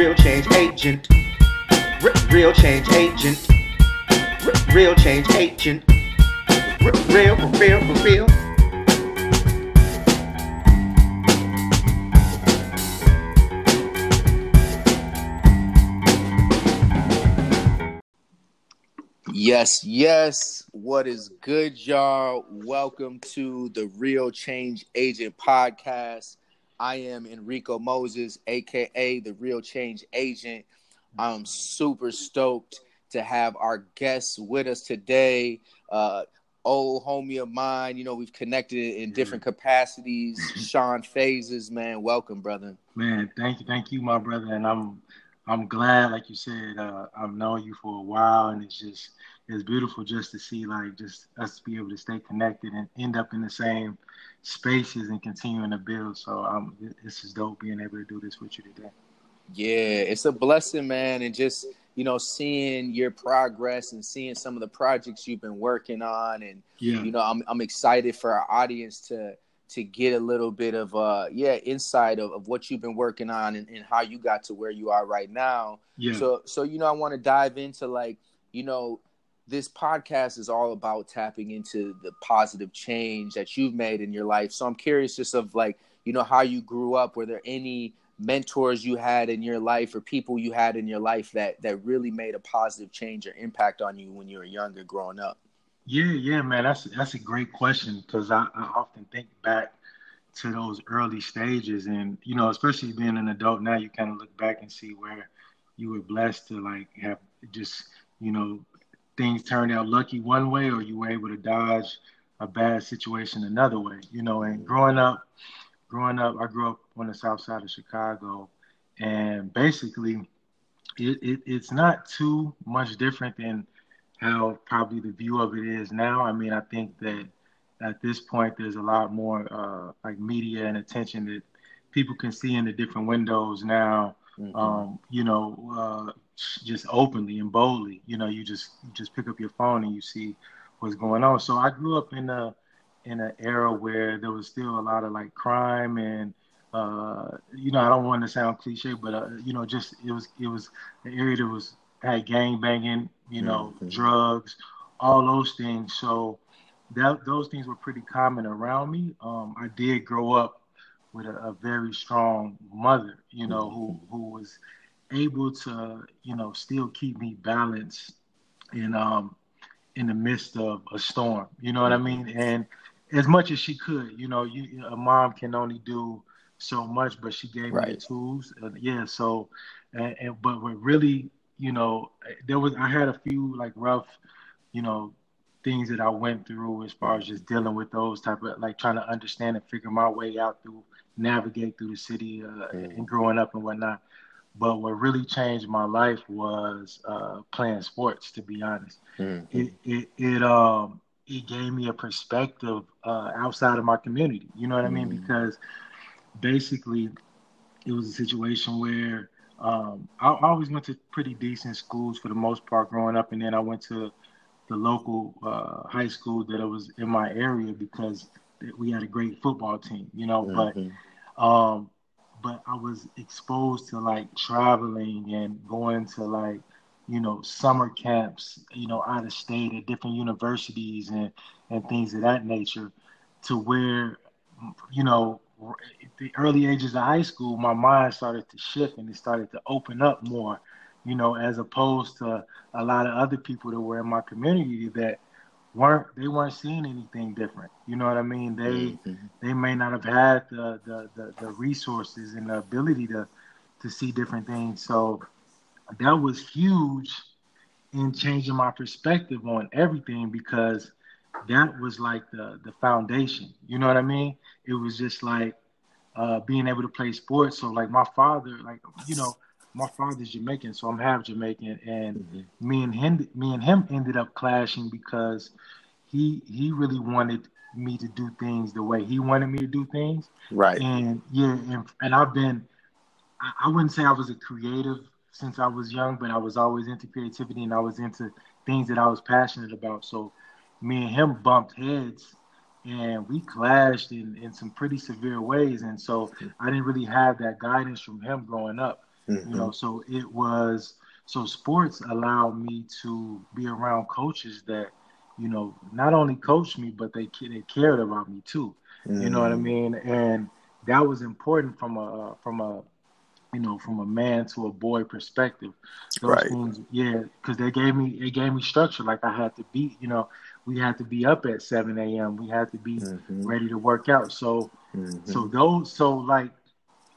real change agent. R- real change agent. R- real change agent. R- real, for real, for real. Yes, yes. What is good, y'all? Welcome to the Real Change Agent podcast. I am Enrico Moses, aka the Real Change Agent. I'm super stoked to have our guests with us today. Uh, old homie of mine, you know, we've connected in different capacities. Sean Phases, man, welcome, brother. Man, thank you, thank you, my brother, and I'm I'm glad, like you said, uh, I've known you for a while, and it's just it's beautiful just to see like just us be able to stay connected and end up in the same spaces and continuing to build. So um, this is dope being able to do this with you today. Yeah, it's a blessing, man, and just you know seeing your progress and seeing some of the projects you've been working on, and Yeah, you know I'm I'm excited for our audience to to get a little bit of uh yeah insight of, of what you've been working on and, and how you got to where you are right now. yeah, So so you know I want to dive into like you know this podcast is all about tapping into the positive change that you've made in your life. So I'm curious just of like you know how you grew up. Were there any mentors you had in your life or people you had in your life that that really made a positive change or impact on you when you were younger growing up? yeah, yeah, man. That's that's a great question because I, I often think back to those early stages, and you know, especially being an adult now, you kind of look back and see where you were blessed to like have just you know things turned out lucky one way, or you were able to dodge a bad situation another way. You know, and growing up, growing up, I grew up on the south side of Chicago, and basically, it, it it's not too much different than how probably the view of it is now. I mean, I think that at this point, there's a lot more uh, like media and attention that people can see in the different windows now. Mhm. Um, you know, uh, just openly and boldly. You know, you just you just pick up your phone and you see what's going on. So I grew up in a in an era where there was still a lot of like crime and uh, you know, I don't want to sound cliche, but uh, you know, just it was it was an area that was had gang banging, you know, Mhm. drugs, all those things. So that those things were pretty common around me. Um, I did grow up with a, a very strong mother, you know, who who was able to, you know, still keep me balanced in um in the midst of a storm. You know what I mean? And as much as she could, you know, you a mom can only do so much, but she gave me the tools. Uh, yeah, so and, and but what really, you know, there was I had a few like rough, you know, things that I went through as far as just dealing with those type of like trying to understand and figure my way out through navigate through the city uh, Mm. and growing up and whatnot. But what really changed my life was uh, playing sports. To be honest, Mhm. it it, it um it gave me a perspective uh, outside of my community. You know what I mean? Mhm. Because basically, it was a situation where um, I, I always went to pretty decent schools for the most part growing up, and then I went to the local uh, high school that was in my area because we had a great football team. You know, but Mhm. um, but I was exposed to like traveling and going to like, you know, summer camps, you know, out of state at different universities and, and things of that nature to where, you know, the early ages of high school, my mind started to shift and it started to open up more, you know, as opposed to a lot of other people that were in my community that weren't, they weren't seeing anything different. You know what I mean? They, Mhm. they may not have had the, the, the, the resources and the ability to, to see different things. So that was huge in changing my perspective on everything because that was like the, the foundation. You know what I mean? It was just like uh, being able to play sports. So like my father, like, you know, my father's Jamaican, so I'm half Jamaican, and Mhm. me and him, me and him ended up clashing because he he really wanted me to do things the way he wanted me to do things, Right. and yeah, and, and I've been, I, I wouldn't say I was a creative since I was young, but I was always into creativity and I was into things that I was passionate about. So me and him bumped heads and we clashed in, in some pretty severe ways. And so I didn't really have that guidance from him growing up. Mm-hmm. You know, so it was so sports allowed me to be around coaches that, you know, not only coached me, but they they cared about me too. Mm-hmm. You know what I mm. mean? And that was important from a from a you know from a man to a boy perspective. Those right. things, yeah, because they gave me it gave me structure. Like I had to be, you know, we had to be up at seven a.m. We had to be mm-hmm. ready to work out. So mm-hmm. so those so like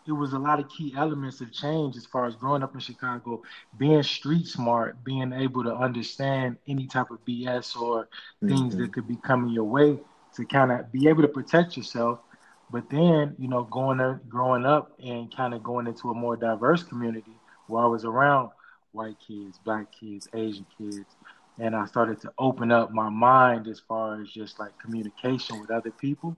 it was a lot of key elements of change as far as growing up in Chicago, being street smart, being able to understand any type of BS or things mm-hmm. that could be coming your way to kind of be able to protect yourself. But then, you know, going up, growing up and kind of going into a more diverse community where I was around white kids, black kids, Asian kids, and I started to open up my mind as far as just like communication with other people.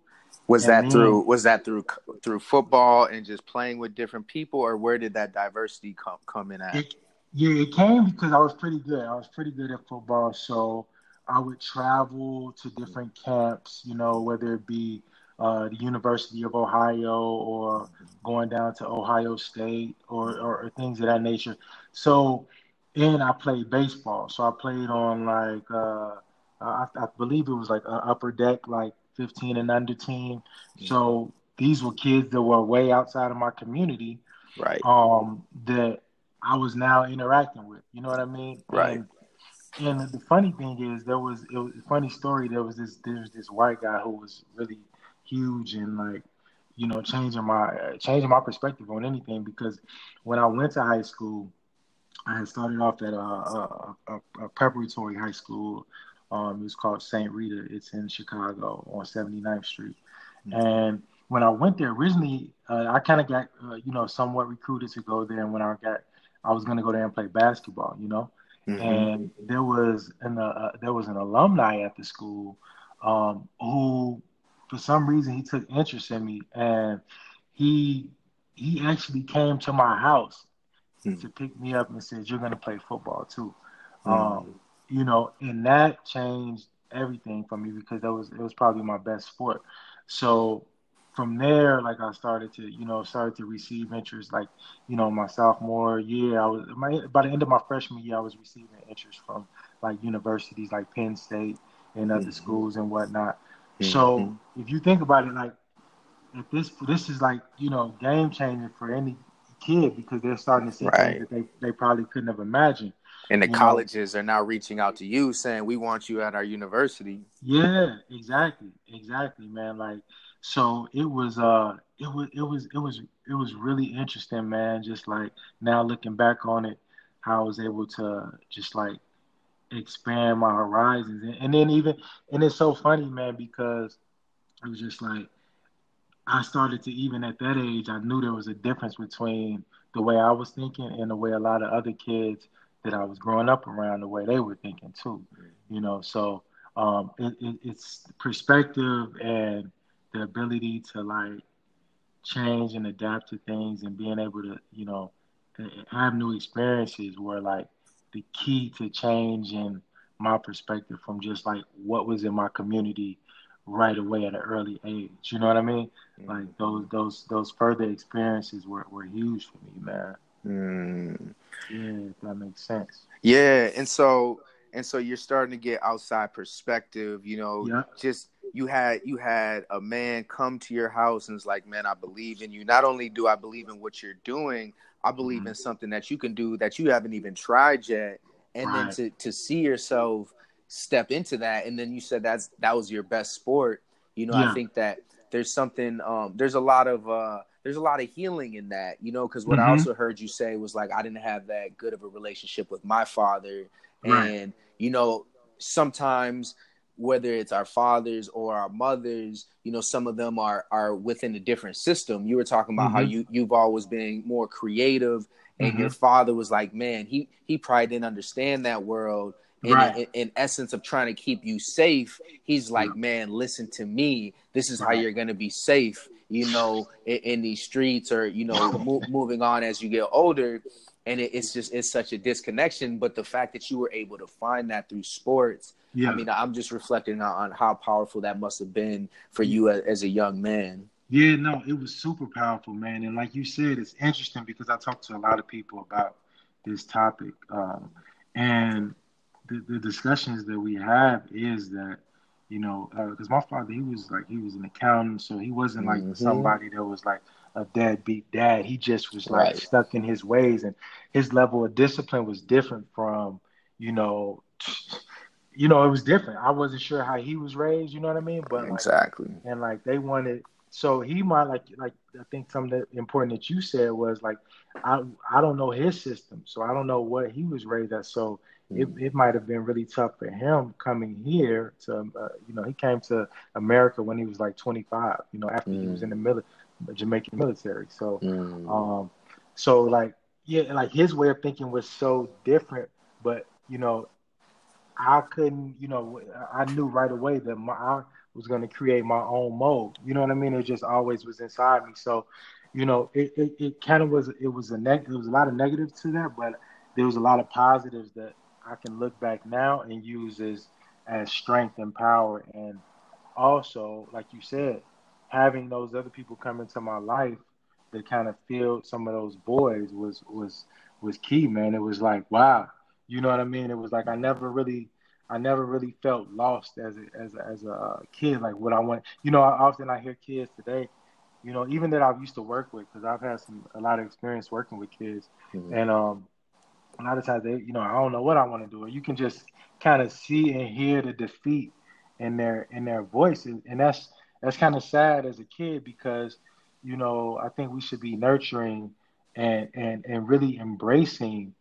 Was that through was that through through football and just playing with different people, or where did that diversity come come in at? It, yeah, it came because I was pretty good. I was pretty good at football, so I would travel to different camps, you know, whether it be uh, the University of Ohio or going down to Ohio State or, or, or, things of that nature. So, and I played baseball. So I played on like, uh, I, I, believe it was like an upper deck, like 15 and under team. So these were kids that were way outside of my community. Right. Um, that I was now interacting with. You know what I mean? Right. And and the funny thing is, there was it was a funny story. There was this there was this white guy who was really huge and like you know changing my uh, changing my perspective on anything because when I went to high school, I had started off at a, a, a preparatory high school. Um, it was called St. Rita. It's in Chicago on 79th Street. Mm-hmm. And when I went there originally, uh, I kind of got uh, you know somewhat recruited to go there. And when I got, I was going to go there and play basketball, you know. Mm-hmm. And there was an uh, there was an alumni at the school um, who, for some reason, he took interest in me, and he he actually came to my house mm-hmm. to pick me up and said, "You're going to play football too." Mm-hmm. Um, you know, and that changed everything for me because that was it was probably my best sport. So from there, like I started to, you know, started to receive interest. Like, you know, my sophomore year, I was my by the end of my freshman year, I was receiving interest from like universities like Penn State and other mm-hmm. schools and whatnot. Mm-hmm. So if you think about it, like if this this is like you know game changing for any kid because they're starting to see right. things that they, they probably couldn't have imagined. And the colleges know? are now reaching out to you saying we want you at our university. Yeah, exactly, exactly, man. Like so it was uh it was it was it was it was really interesting, man. Just like now looking back on it, how I was able to just like expand my horizons, and, and then even and it's so funny, man, because it was just like I started to even at that age, I knew there was a difference between the way I was thinking and the way a lot of other kids that I was growing up around, the way they were thinking too. You know, so um, it, it, it's perspective and the ability to like change and adapt to things and being able to, you know, have new experiences were like the key to change in my perspective from just like what was in my community right away at an early age. You know what I mean? Mm. Like those those those further experiences were, were huge for me, man. Mm. Yeah, that makes sense. Yeah, and so and so you're starting to get outside perspective, you know, yeah. just you had you had a man come to your house and it's like, man, I believe in you. Not only do I believe in what you're doing, I believe mm-hmm. in something that you can do that you haven't even tried yet. And right. then to to see yourself step into that, and then you said that's that was your best sport. You know, yeah. I think that there's something. Um, there's a lot of uh, there's a lot of healing in that. You know, because what mm-hmm. I also heard you say was like I didn't have that good of a relationship with my father, right. and you know sometimes whether it's our fathers or our mothers you know some of them are are within a different system you were talking about mm-hmm. how you you've always been more creative and mm-hmm. your father was like man he he probably didn't understand that world in, right. in, in, essence of trying to keep you safe he's like man listen to me this is right. how you're going to be safe you know in, in, these streets or you know mo- moving on as you get older and it, it's just it's such a disconnection but the fact that you were able to find that through sports yeah. I mean, I'm just reflecting on how powerful that must have been for you as, as a young man. Yeah, no, it was super powerful, man. And like you said, it's interesting because I talked to a lot of people about this topic, um, and the, the discussions that we have is that you know because uh, my father he was like he was an accountant, so he wasn't like mm-hmm. somebody that was like a deadbeat dad. He just was like right. stuck in his ways, and his level of discipline was different from you know. You know, it was different. I wasn't sure how he was raised. You know what I mean? But exactly, like, and like they wanted so he might like like I think something that important that you said was like I I don't know his system, so I don't know what he was raised at. So. It, it might have been really tough for him coming here to uh, you know he came to America when he was like 25. You know after mm. he was in the mili- Jamaican military. So mm. um so like yeah like his way of thinking was so different, but you know I couldn't you know I knew right away that my was going to create my own mode. You know what I mean? It just always was inside me. So, you know, it, it, it kind of was it was a neg- there was a lot of negatives to that, but there was a lot of positives that I can look back now and use as as strength and power. And also, like you said, having those other people come into my life that kind of filled some of those voids was was was key, man. It was like, wow, you know what I mean? It was like I never really I never really felt lost as a, as a, as a uh, kid. Like what I want, you know. Often I hear kids today, you know, even that I've used to work with because I've had some a lot of experience working with kids, mm-hmm. and um, a lot of times they, you know, I don't know what I want to do. You can just kind of see and hear the defeat in their in their voices, and that's that's kind of sad as a kid because, you know, I think we should be nurturing and and and really embracing,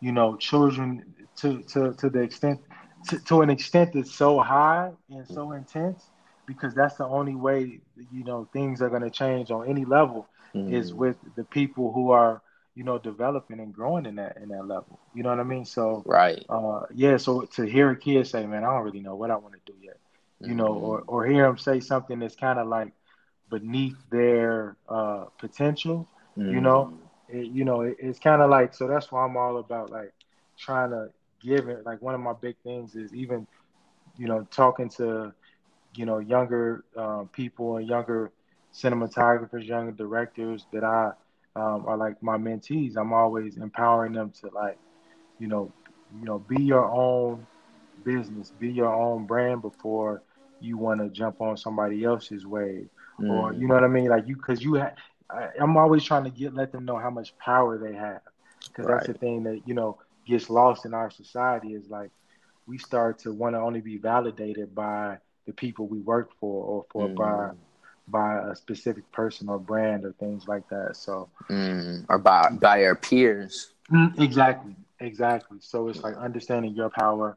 you know, children to to to the extent to, to an extent that's so high and so intense because that's the only way you know things are going to change on any level mm. is with the people who are you know developing and growing in that in that level you know what i mean so right uh yeah so to hear a kid say man i don't really know what i want to do yet you mm. know or or hear them say something that's kind of like beneath their uh potential mm. you know it, you know it, it's kind of like so that's why i'm all about like trying to give it. like one of my big things is even you know talking to you know younger uh, people and younger cinematographers younger directors that i um, are like my mentees i'm always empowering them to like you know you know be your own business be your own brand before you want to jump on somebody else's wave mm. or you know what i mean like you because you have i'm always trying to get let them know how much power they have because right. that's the thing that you know gets lost in our society is like we start to want to only be validated by the people we work for or for mm. by by a specific person or brand or things like that. So mm. or by by our peers. Mm, exactly. Exactly. So it's like understanding your power.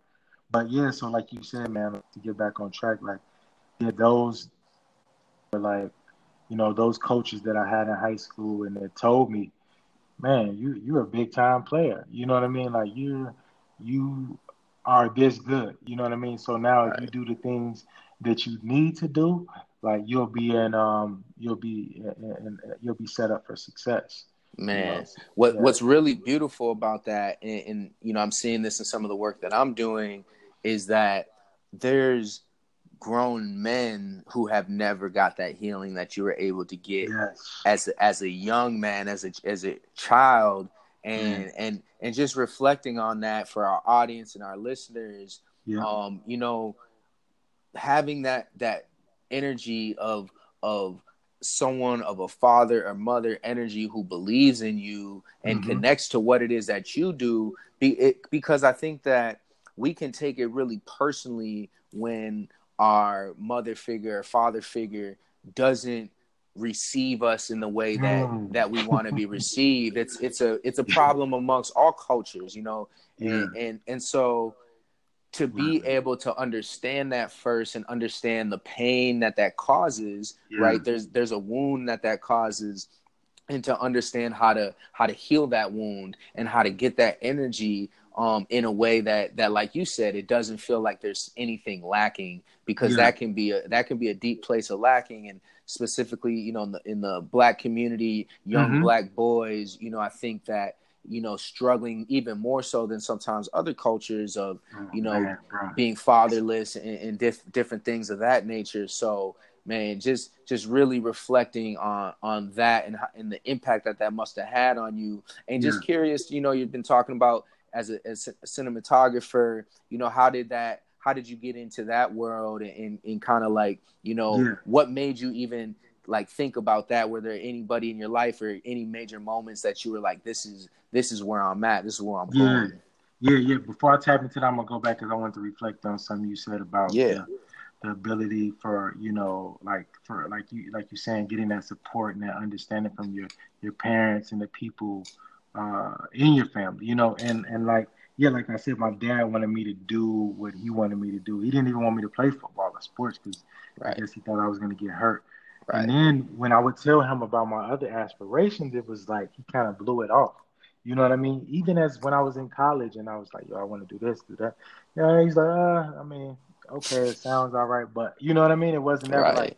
But yeah, so like you said, man, to get back on track, like yeah, those were like, you know, those coaches that I had in high school and they told me, man, you you're a big time player. You know what I mean? Like you you are this good. You know what I mean? So now right. if you do the things that you need to do, like you'll be in um you'll be in, you'll be set up for success. Man, what what's really beautiful about that, and, and you know, I'm seeing this in some of the work that I'm doing, is that there's grown men who have never got that healing that you were able to get yes. as a, as a young man as a as a child and mm. and and just reflecting on that for our audience and our listeners yeah. um you know having that that energy of of someone of a father or mother energy who believes in you and mm-hmm. connects to what it is that you do be it, because i think that we can take it really personally when our mother figure or father figure doesn't receive us in the way that mm. that we want to be received it's it's a it's a problem amongst all cultures you know and and, and so to be right. able to understand that first and understand the pain that that causes yeah. right there's there's a wound that that causes and to understand how to how to heal that wound and how to get that energy um, in a way that that like you said it doesn't feel like there's anything lacking because yeah. that can be a that can be a deep place of lacking and specifically you know in the, in the black community young mm-hmm. black boys you know i think that you know struggling even more so than sometimes other cultures of oh, you know Man, being fatherless and, and diff- different things of that nature so man, just just really reflecting on on that and and the impact that that must have had on you. And just yeah. curious, you know, you've been talking about as a, as a cinematographer, you know, how did that how did you get into that world and and kind of like you know yeah. what made you even like think about that were there anybody in your life or any major moments that you were like this is this is where i'm at this is where i'm yeah. going yeah yeah before i tap into that i'm gonna go back because i want to reflect on something you said about yeah the, the ability for you know like for like you like you're saying getting that support and that understanding from your your parents and the people uh in your family you know and and like yeah, like I said, my dad wanted me to do what he wanted me to do. He didn't even want me to play football or sports because right. I guess he thought I was going to get hurt. Right. And then when I would tell him about my other aspirations, it was like he kind of blew it off. You know what I mean? Even as when I was in college and I was like, yo, I want to do this, do that. Yeah, he's like, uh, I mean, okay, it sounds all right, but you know what I mean? It wasn't ever right. like.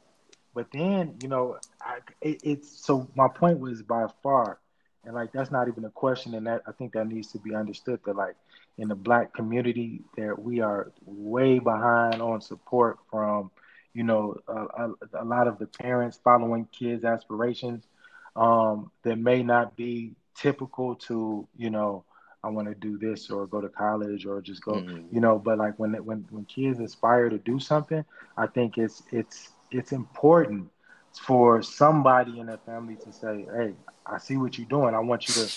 But then, you know, I, it, it's so my point was by far, and like that's not even a question, and that I think that needs to be understood that like in the black community that we are way behind on support from you know a, a, lot of the parents following kids aspirations um, that may not be typical to you know I want to do this or go to college or just go mm-hmm. you know but like when when when kids aspire to do something I think it's it's it's important for somebody in their family to say hey I see what you're doing I want you to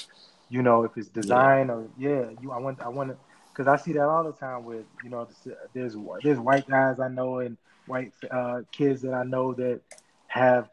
you know, if it's design yeah. or yeah, you I want I want to because I see that all the time with you know there's there's white guys I know and white uh, kids that I know that have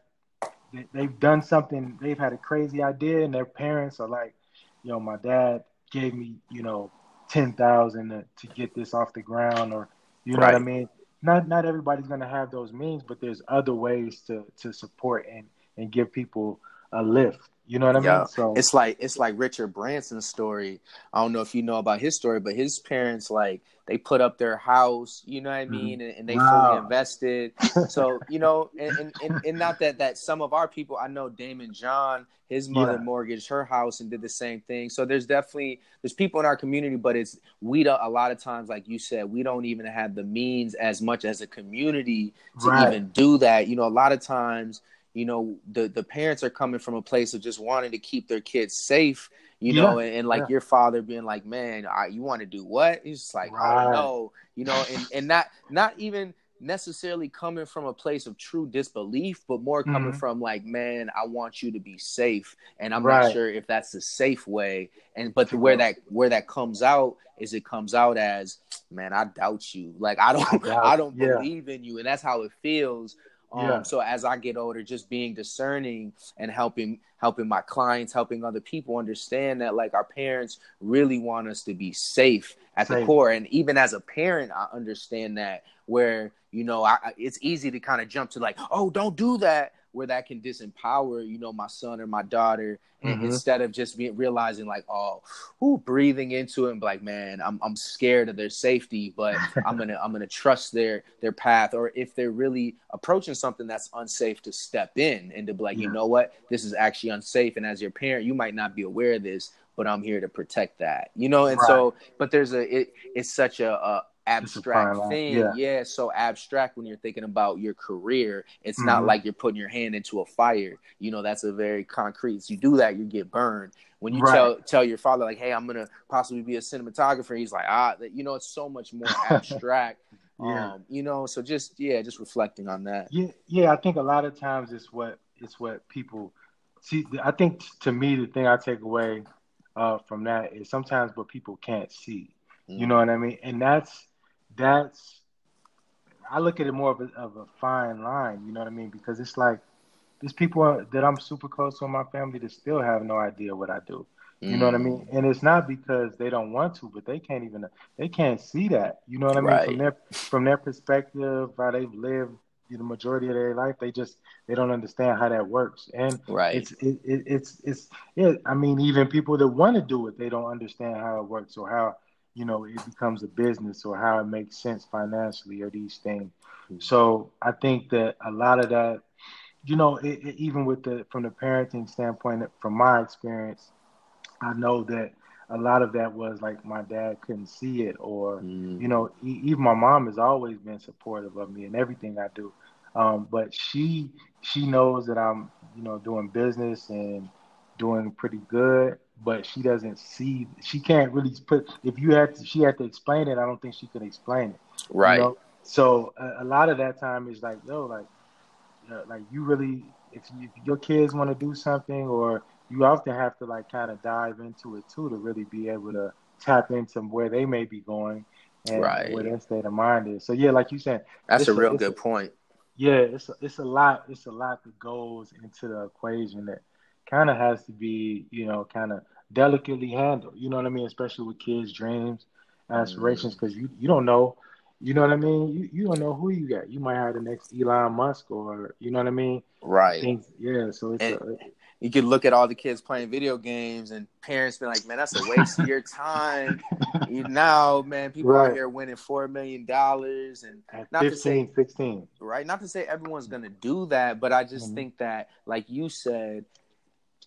they've done something they've had a crazy idea and their parents are like, you know, my dad gave me you know ten thousand to, to get this off the ground or you know right. what I mean. Not not everybody's gonna have those means, but there's other ways to to support and and give people a lift you know what I mean? So it's like it's like Richard Branson's story. I don't know if you know about his story, but his parents like they put up their house, you know what I mm-hmm. mean, and, and they wow. fully invested. So you know, and, and, and, and, not that that some of our people, I know Daymond John, his mother yeah. mortgaged her house and did the same thing. So there's definitely there's people in our community, but it's we don't a lot of times, like you said, we don't even have the means as much as a community to right. even do that. You know, a lot of times you know the the parents are coming from a place of just wanting to keep their kids safe you yeah. know and, and, like yeah. your father being like man I, you want to do what he's just like right. oh no you know and and not not even necessarily coming from a place of true disbelief but more coming mm-hmm. from like man i want you to be safe and i'm right. not sure if that's the safe way and but the, where that where that comes out is it comes out as man i doubt you like i don't i, I don't yeah. believe in you and that's how it feels um, yeah. So as I get older, just being discerning and helping helping my clients, helping other people understand that like our parents really want us to be safe at safe. the core. And even as a parent, I understand that where you know I, it's easy to kind of jump to like, oh, don't do that where that can disempower, you know, my son or my daughter, mm-hmm. instead of just being realizing like, oh, who breathing into it and be like, man, I'm I'm scared of their safety, but I'm gonna I'm gonna trust their their path, or if they're really approaching something that's unsafe, to step in and to be like, yeah. you know what, this is actually unsafe, and as your parent, you might not be aware of this, but I'm here to protect that, you know, and right. so, but there's a it, it's such a, a abstract thing. Yeah. yeah, so abstract when you're thinking about your career. It's mm-hmm. not like you're putting your hand into a fire. You know, that's a very concrete. So you do that, you get burned. When you right. tell tell your father like, "Hey, I'm gonna possibly be a cinematographer," he's like, "Ah, that." you know, it's so much more abstract." yeah. Um, you know, so just yeah, just reflecting on that. Yeah, yeah. I think a lot of times it's what it's what people see. I think to me, the thing I take away uh, from that is sometimes what people can't see. Mm. You know what I mean? And that's that's I look at it more of a, of a fine line. You know what I mean? Because it's like there's people that I'm super close to in my family that still have no idea what I do. You know what I mean? Mm. And it's not because they don't want to, but they can't even they can't see that. You know what I mean? Right. From their from their perspective, how they've lived the majority of their life, they just they don't understand how that works. And right. it's it, it, it's it's yeah. I mean, even people that want to do it, they don't understand how it works or how you know it becomes a business or how it makes sense financially or these things. Mm-hmm. So I think that a lot of that, you know, it, it, even with the from the parenting standpoint, from my experience, I know that a lot of that was like my dad couldn't see it, or mm. you know, even my mom has always been supportive of me and everything I do. Um, but she she knows that I'm you know doing business and doing pretty good, but she doesn't see she can't really put if you had to she had to explain it. I don't think she could explain it. Right. You know? So a, a, lot of that time is like yo like uh, like you really if, you, if your kids want to do something or you often have to like kind of dive into it too to really be able to tap into where they may be going and right. where their state of mind is. So yeah, like you said, that's a real good a, point. Yeah, it's a, it's a lot. It's a lot that goes into the equation that kind of has to be, you know, kind of delicately handled. You know what I mean? Especially with kids' dreams, aspirations, because mm. you you don't know. You know what I mean? You you don't know who you got. You might have the next Elon Musk, or you know what I mean? Right. Things, yeah. So it's. And, a, you could look at all the kids playing video games and parents be like, man, that's a waste of your time. You now, man, people right. out here winning four million dollars and At not 15, to say 16. Right. Not to say everyone's gonna do that, but I just mm-hmm. think that, like you said,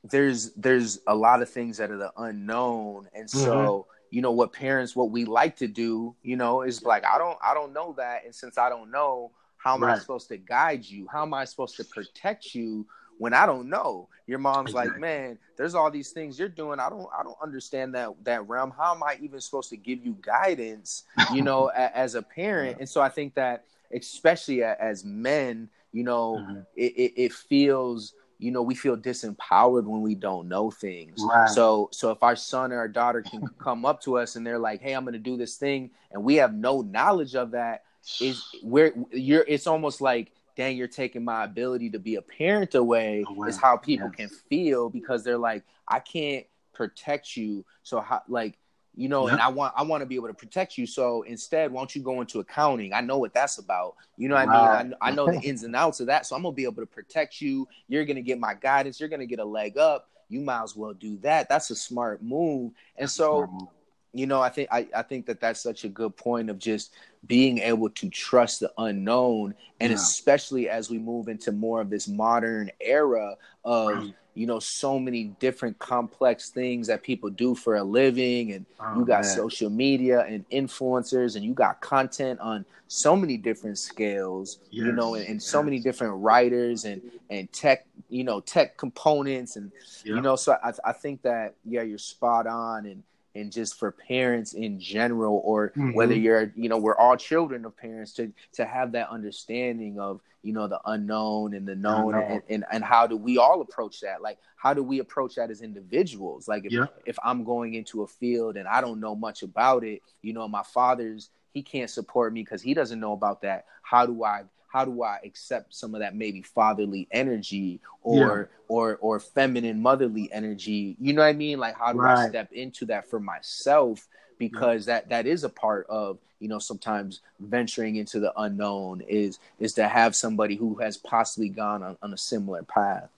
there's there's a lot of things that are the unknown. And so, mm-hmm. you know, what parents what we like to do, you know, is like, I don't I don't know that. And since I don't know, how am right. I supposed to guide you? How am I supposed to protect you when I don't know. Your mom's exactly. like, man, there's all these things you're doing. I don't, I don't understand that that realm. How am I even supposed to give you guidance? You know, a, as a parent. Yeah. And so I think that, especially as men, you know, mm-hmm. it, it, it feels you know we feel disempowered when we don't know things right. so so if our son or our daughter can come up to us and they're like hey i'm going to do this thing and we have no knowledge of that is where you're it's almost like dang, you're taking my ability to be a parent away is how people yes. can feel because they're like, I can't protect you. So how like you know, and I want I want to be able to protect you. So instead, why don't you go into accounting? I know what that's about. You know what wow. I mean? I, I know the ins and outs of that. So I'm gonna be able to protect you. You're gonna get my guidance. You're gonna get a leg up. You might as well do that. That's a smart move. And that's so you know, I think I, I think that that's such a good point of just being able to trust the unknown, and yeah. especially as we move into more of this modern era of right. You know so many different complex things that people do for a living, and oh, you got man. social media and influencers, and you got content on so many different scales, yes. you know, and, and so many different writers and and tech, you know, tech components, and you know, so I I think that yeah, you're spot on, and and just for parents in general or mm-hmm. whether you're you know we're all children of parents to to have that understanding of you know the unknown and the known and, and, and how do we all approach that like how do we approach that as individuals like if, yeah. if i'm going into a field and i don't know much about it you know my father's he can't support me because he doesn't know about that how do i how do I accept some of that maybe fatherly energy or yeah. or or feminine motherly energy? You know what I mean? Like how do right. I step into that for myself? Because yeah. that that is a part of you know sometimes venturing into the unknown is is to have somebody who has possibly gone on, on a similar path.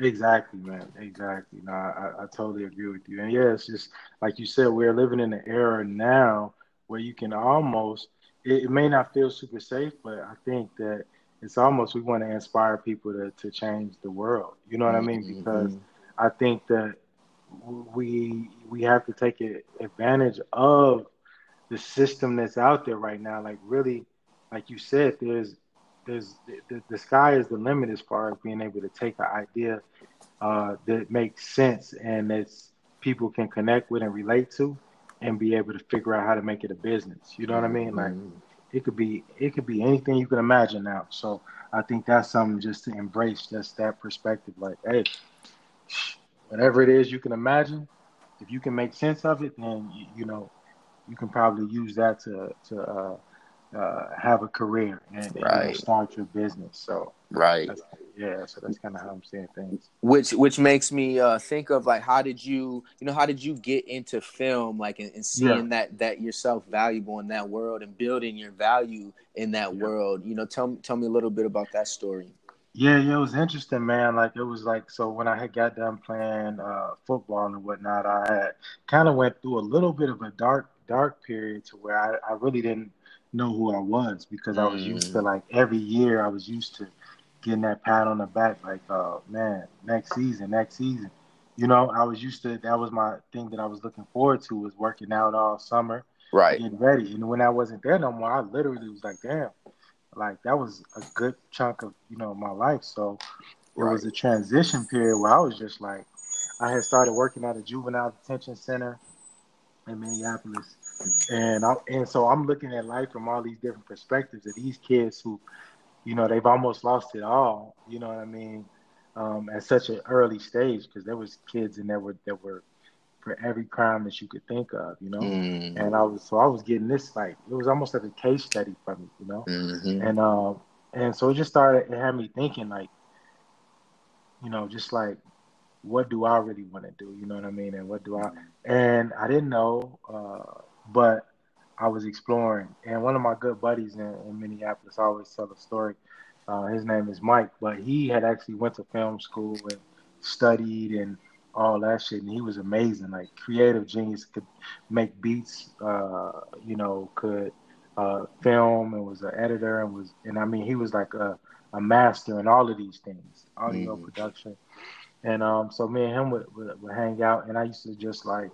Exactly, man. Exactly. No, I, I totally agree with you. And yeah, it's just like you said, we're living in an era now where you can almost it, it, may not feel super safe, but I think that it's almost we want to inspire people to, to change the world. You know what. I mean? Mm-hmm. Because mm-hmm. I think that we we have to take advantage of the system that's out there right now. Like really, like you said, there's there's the, the sky is the limit as far as being able to take an idea uh, that makes sense and that people can connect with and relate to and be able to figure out how to make it a business. You know what I mean? Like mm-hmm. it could be it could be anything you can imagine now. So I think that's something just to embrace just that perspective. Like, hey, whatever it is you can imagine, if you can make sense of it, then you, you know you can probably use that to to uh, uh, have a career and, right. and start your business. So right, yeah. So that's kind of how I'm seeing things. Which which makes me uh, think of like how did you you know how did you get into film like and, and seeing yeah. that that yourself valuable in that world and building your value in that yeah. world. You know, tell tell me a little bit about that story. Yeah, yeah, it was interesting, man. Like it was like so when I had got done playing uh, football and whatnot, I had kind of went through a little bit of a dark dark period to where I, I really didn't know who I was because I was used to mm. like every year I was used to getting that pat on the back like uh man next season next season you know I was used to that was my thing that I was looking forward to was working out all summer right getting ready and when I wasn't there no more I literally was like damn like that was a good chunk of you know my life. So it Right. was a transition period where I was just like, I had started working at a juvenile detention center in Minneapolis, and I and so I'm looking at life from all these different perspectives of these kids who, you know, they've almost lost it all. You know what I mean? Um, at such an early stage, because there was kids and there were that were for every crime that you could think of. You know. Mm, And I was so I was getting this like it was almost like a case study for me, you know. mhm. And um and so it just started it had me thinking like, you know, just like what do I really want to do? You know what I mean? And what do I and I didn't know, uh, but I was exploring. And one of my good buddies in, in Minneapolis, I always tell a story. Uh, his name is Mike, but he had actually went to film school and studied and all that shit. And he was amazing, like creative genius, could make beats, uh, you know, could uh, film and was an editor and was, and I mean, he was like a, a master in all of these things, audio Mhm. production. And um, so me and him would, would, would hang out, and I used to just like,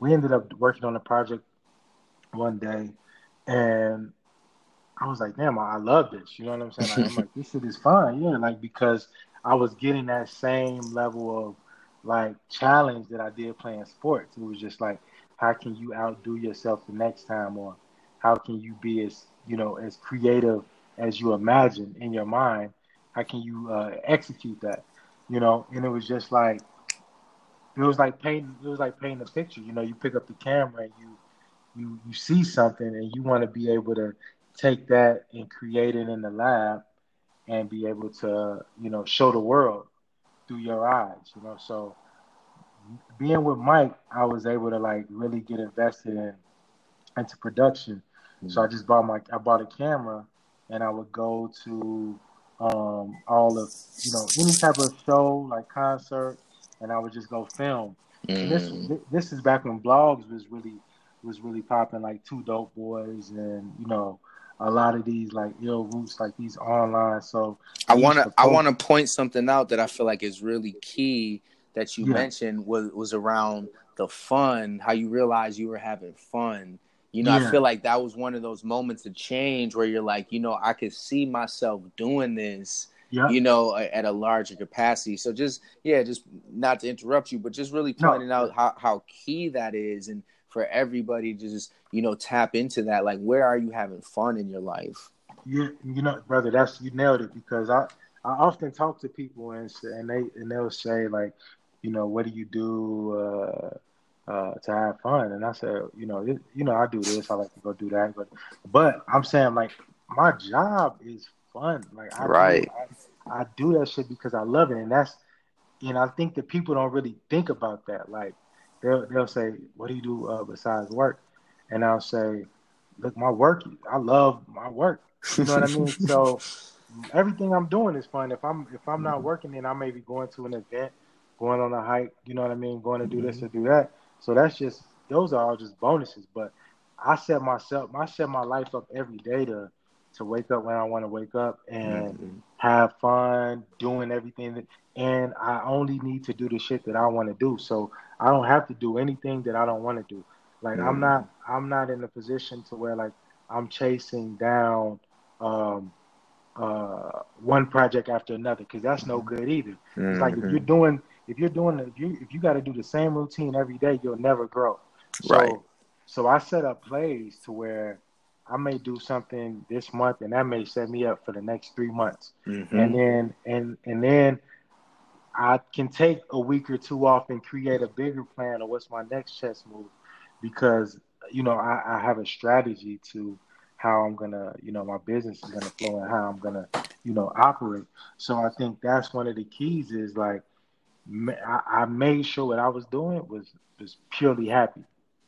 we ended up working on a project one day, and I was like, damn, I I love this. You know what I'm saying? Like, I'm like, this shit is fun, yeah. Like because I was getting that same level of like challenge that I did playing sports. It was just like, how can you outdo yourself the next time, or how can you be as you know as creative as you imagine in your mind? How can you uh, execute that? You know, and it was just like it was like painting. It was like painting a picture. You know, you pick up the camera and you you you see something and you want to be able to take that and create it in the lab and be able to you know show the world through your eyes. You know, so being with Mike, I was able to like really get invested in into production. So I just bought my I bought a camera and I would go to um all of you know any type of show like concert and I would just go film. And this Mm, this is back when blogs was really was really popping like two dope boys and you know a lot of these like illRoots like these online so I want to I want to point something out that I feel like is really key that you Yeah. mentioned was was around the fun, how you realized you were having fun. You know, I feel like that was one of those moments of change where you're like, you know, I could see myself doing this, yeah you know, at a larger capacity. So just yeah, just not to interrupt you, but just really No. pointing out how how key that is and for everybody to just, you know, tap into that like where are you having fun in your life? Yeah, you know, brother, that's you nailed it because I I often talk to people and and they and they'll say like, you know, what do you do uh, uh, to have fun? And I said, you know, it, you know, I do this, I like to go do that, but but I'm saying like my job is fun, like I Right. do, I, I do that shit because I love it, and that's and I think that people don't really think about that. Like they'll they'll say, what do you do uh, besides work? And I'll say, look, my work, I love my work. You know what I mean? So everything I'm doing is fun. If I'm if I'm not working, then I may be going to an event, going on a hike. You know what I mean? Going to do this or do that. So that's just those are all just bonuses. But I set myself, I set my life up every day to to wake up when I want to wake up and Mhm. Have fun doing everything that, and I only need to do the shit that I want to do. So I don't have to do anything that I don't want to do. Like I'm Mhm. not I'm not in a position to where like I'm chasing down um uh one project after another because that's no good either. It's like if you're doing if you're doing if you if you got to do the same routine every day, you'll never grow. So Right. so I set up plays to where I may do something this month and that may set me up for the next three months. Mhm. And then and and then I can take a week or two off and create a bigger plan of what's my next chess move because you know I, I have a strategy to how I'm gonna you know my business is gonna flow and how I'm gonna you know operate. So I think that's one of the keys is like I, I made sure what I was doing was was purely happy.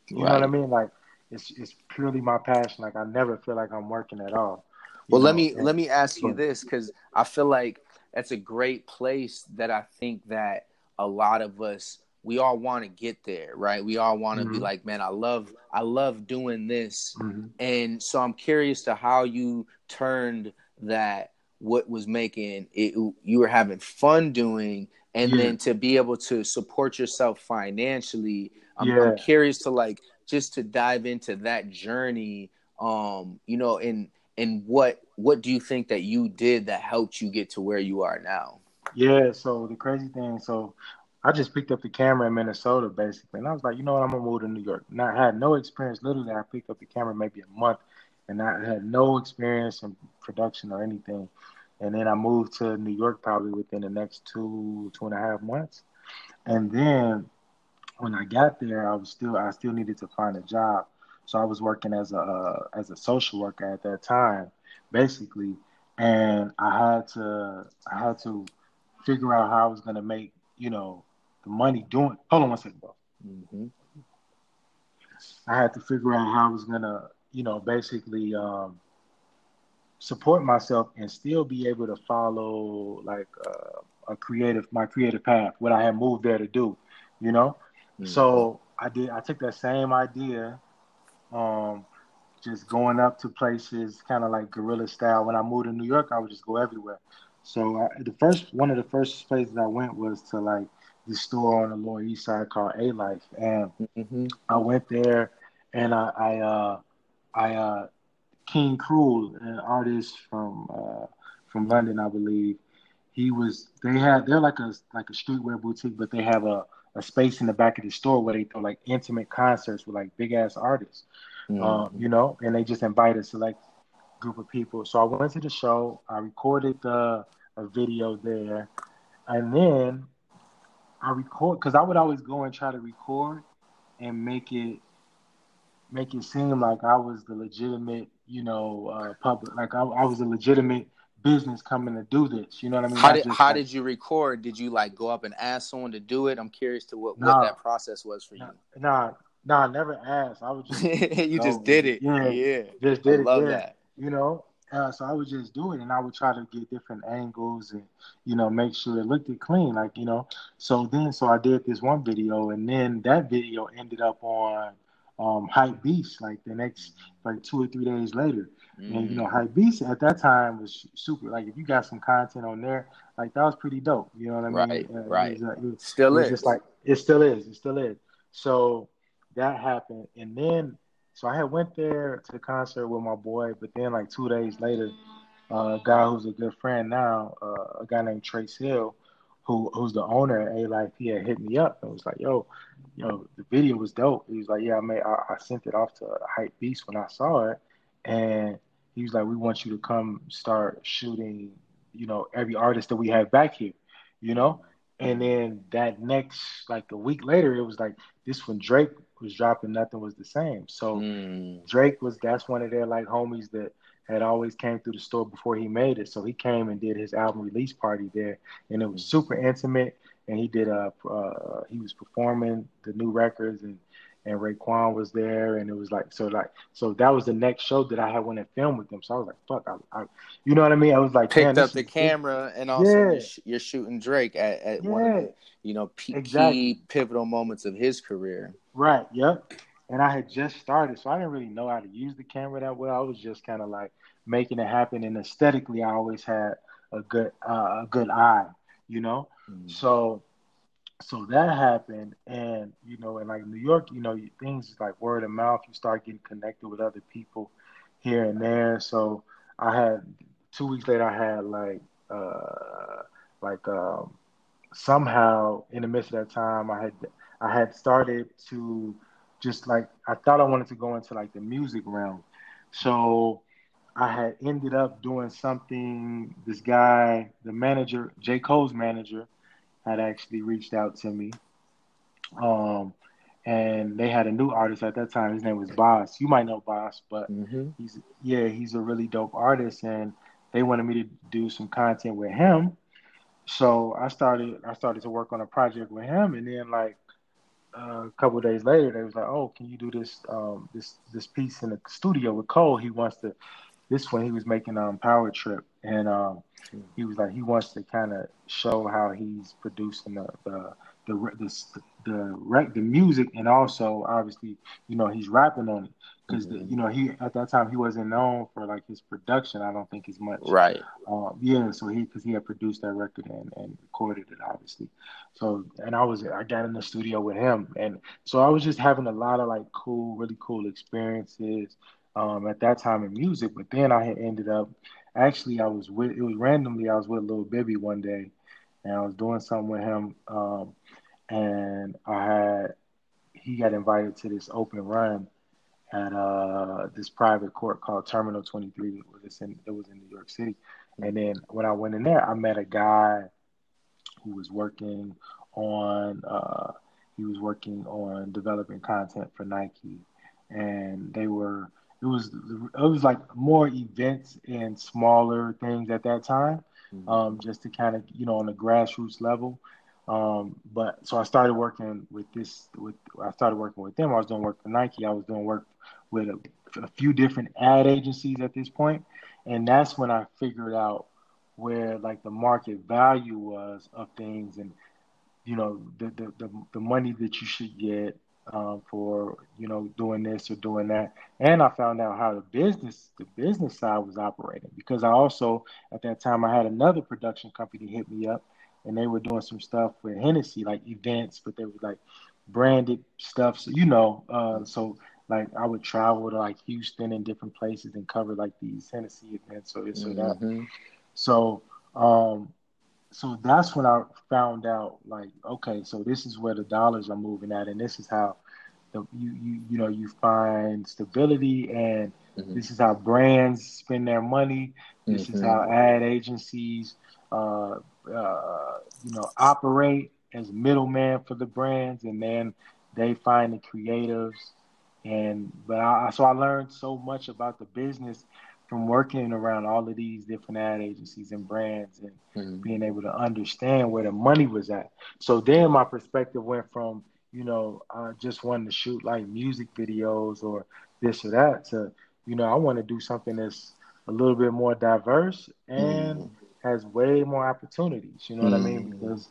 You know what I mean? Like it's it's purely my passion. Like I never feel like I'm working at all. Well, let me and- let me ask you this because I feel like that's a great place that I think that a lot of us we all want to get there, right? We all want to be Mhm. like, man, I love I love doing this, Mhm. and so I'm curious to how you turned that what was making it you were having fun doing and Yeah. then to be able to support yourself financially I'm, Yeah. I'm curious to like just to dive into that journey um you know and and what what do you think that you did that helped you get to where you are now? Yeah, so the crazy thing, so I just picked up the camera in Minnesota basically, and I was like, you know what, I'm gonna move to New York. And I had no experience. Literally, I picked up the camera maybe a month, and I had no experience in production or anything. And then I moved to New York probably within the next two two and a half months. And then when I got there, I was still I still needed to find a job. So I was working as a uh, as a social worker at that time, basically, and I had to I had to figure out how I was gonna make you know the money doing. Hold on one second, bro. Mm-hmm. I had to figure out how I was gonna you know basically um, support myself and still be able to follow like uh, a creative my creative path what i had moved there to do you know mm-hmm. so i did i took that same idea um just going up to places kind of like guerrilla style when i moved to new york i would just go everywhere so I, the first one of the first places i went was to like the store on the lower east side called Alife and mm-hmm. i went there and i i uh i uh king Krule an artist from uh from london i believe he was they had they're like a like a streetwear boutique, but they have a, a space in the back of the store where they throw like intimate concerts with like big ass artists. Mm-hmm. Um, you know, and they just invite a select group of people. So I went to the show, I recorded the a video there, and then I record because I would always go and try to record and make it make it seem like I was the legitimate, you know, uh, public, like I, I was a legitimate business coming to do this. You know what I mean? How did how like, did you record? Did you like go up and ask someone to do it? I'm curious to what, nah, what that process was for you. Nah, nah, I never asked. I was just you just did it. Yeah, yeah. Just did I it. Love yeah. that. You know, uh, so I would just do it, and I would try to get different angles and you know make sure it looked it clean, like you know. So then, so I did this one video, and then that video ended up on um, Hypebeast like the next like two or three days later. Mm. And you know, Hypebeast at that time was super. Like if you got some content on there, like that was pretty dope. You know what I mean? Right, uh, right. It was, uh, it, still it is. Just like it still is. It still is. So that happened, and then so I had went there to the concert with my boy, but then like two days later, uh, a guy who's a good friend now, uh, a guy named Trace Hill, who who's the owner of Alife, he had hit me up and was like, "Yo, you know, the video was dope." He was like, "Yeah, I made, I, I sent it off to Hypebeast when I saw it, and he was like, "We want you to come start shooting, you know, every artist that we have back here, you know." And then that next, like a week later, it was like this when Drake was dropping, nothing was the same. So mm. Drake was that's one of their like homies that had always came through the store before he made it. So he came and did his album release party there, and it was super intimate. And he did a uh, he was performing the new records and and Raekwon was there, and it was like so like so that was the next show that I had went and filmed with them. So I was like, fuck, I, I you know what I mean? I was like, picked up the camera, and also yeah. you're, you're, shooting Drake at, at yeah. one of the you know p- exactly. key pivotal moments of his career. Right. Yep. And I had just started, so I didn't really know how to use the camera that well. I was just kind of like making it happen, and aesthetically, I always had a good uh, a good eye, you know. Mm. So so that happened and you know in like new york you know things like word of mouth you start getting connected with other people here and there. So i had two weeks later i had like uh like um somehow in the midst of that time i had i had started to just like i thought i wanted to go into like the music realm. So i had ended up doing something this guy the manager j. Cole's manager had actually reached out to me. Um, and they had a new artist at that time. His name was Bas. You might know Bas, but mm-hmm. he's yeah, he's a really dope artist, and they wanted me to do some content with him. So I started I started to work on a project with him, and then like uh, a couple days later, they was like, "Oh, can you do this um, this this piece in the studio with Cole? He wants to." This one he was making um Power Trip, and um, he was like he wants to kind of show how he's producing the the the the the, the, the music and also obviously you know he's rapping on it because mm-hmm. you know he at that time he wasn't known for like his production I don't think as much right um, yeah so he because he had produced that record and, and recorded it obviously so and I was I got in the studio with him and so I was just having a lot of like cool really cool experiences um, at that time in music. But then I had ended up actually I was with it was randomly I was with Lil Bibby one day, and I was doing something with him, um, and I had he got invited to this open run at uh, this private court called Terminal 23. It was in it was in New York City, and then when I went in there, I met a guy who was working on uh, he was working on developing content for Nike, and they were it was it was like more events and smaller things at that time, mm-hmm. um, just to kind of you know on a grassroots level. Um, but so I started working with this with I started working with them. I was doing work for Nike. I was doing work with a, a few different ad agencies at this point, and that's when I figured out where like the market value was of things and you know the the the, the money that you should get um, for you know doing this or doing that and i found out how the business the business side was operating because i also at that time i had another production company hit me up and they were doing some stuff with hennessy like events but they were like branded stuff so you know uh, so like i would travel to like houston and different places and cover like these hennessy events or this mm-hmm. or that mm-hmm. so um so that's when I found out like okay, so this is where the dollars are moving at, and this is how the, you you you know you find stability, and mm-hmm. this is how brands spend their money. This mm-hmm. is how ad agencies, uh, uh, you know, operate as middleman for the brands, and then they find the creatives. And but I so I learned so much about the business from working around all of these different ad agencies and brands and mm-hmm. being able to understand where the money was at. So then my perspective went from, you know, uh, just wanting to shoot like music videos or this or that to, you know, I want to do something that's a little bit more diverse and mm-hmm. has way more opportunities. You know what mm-hmm. I mean? Mm-hmm. Because,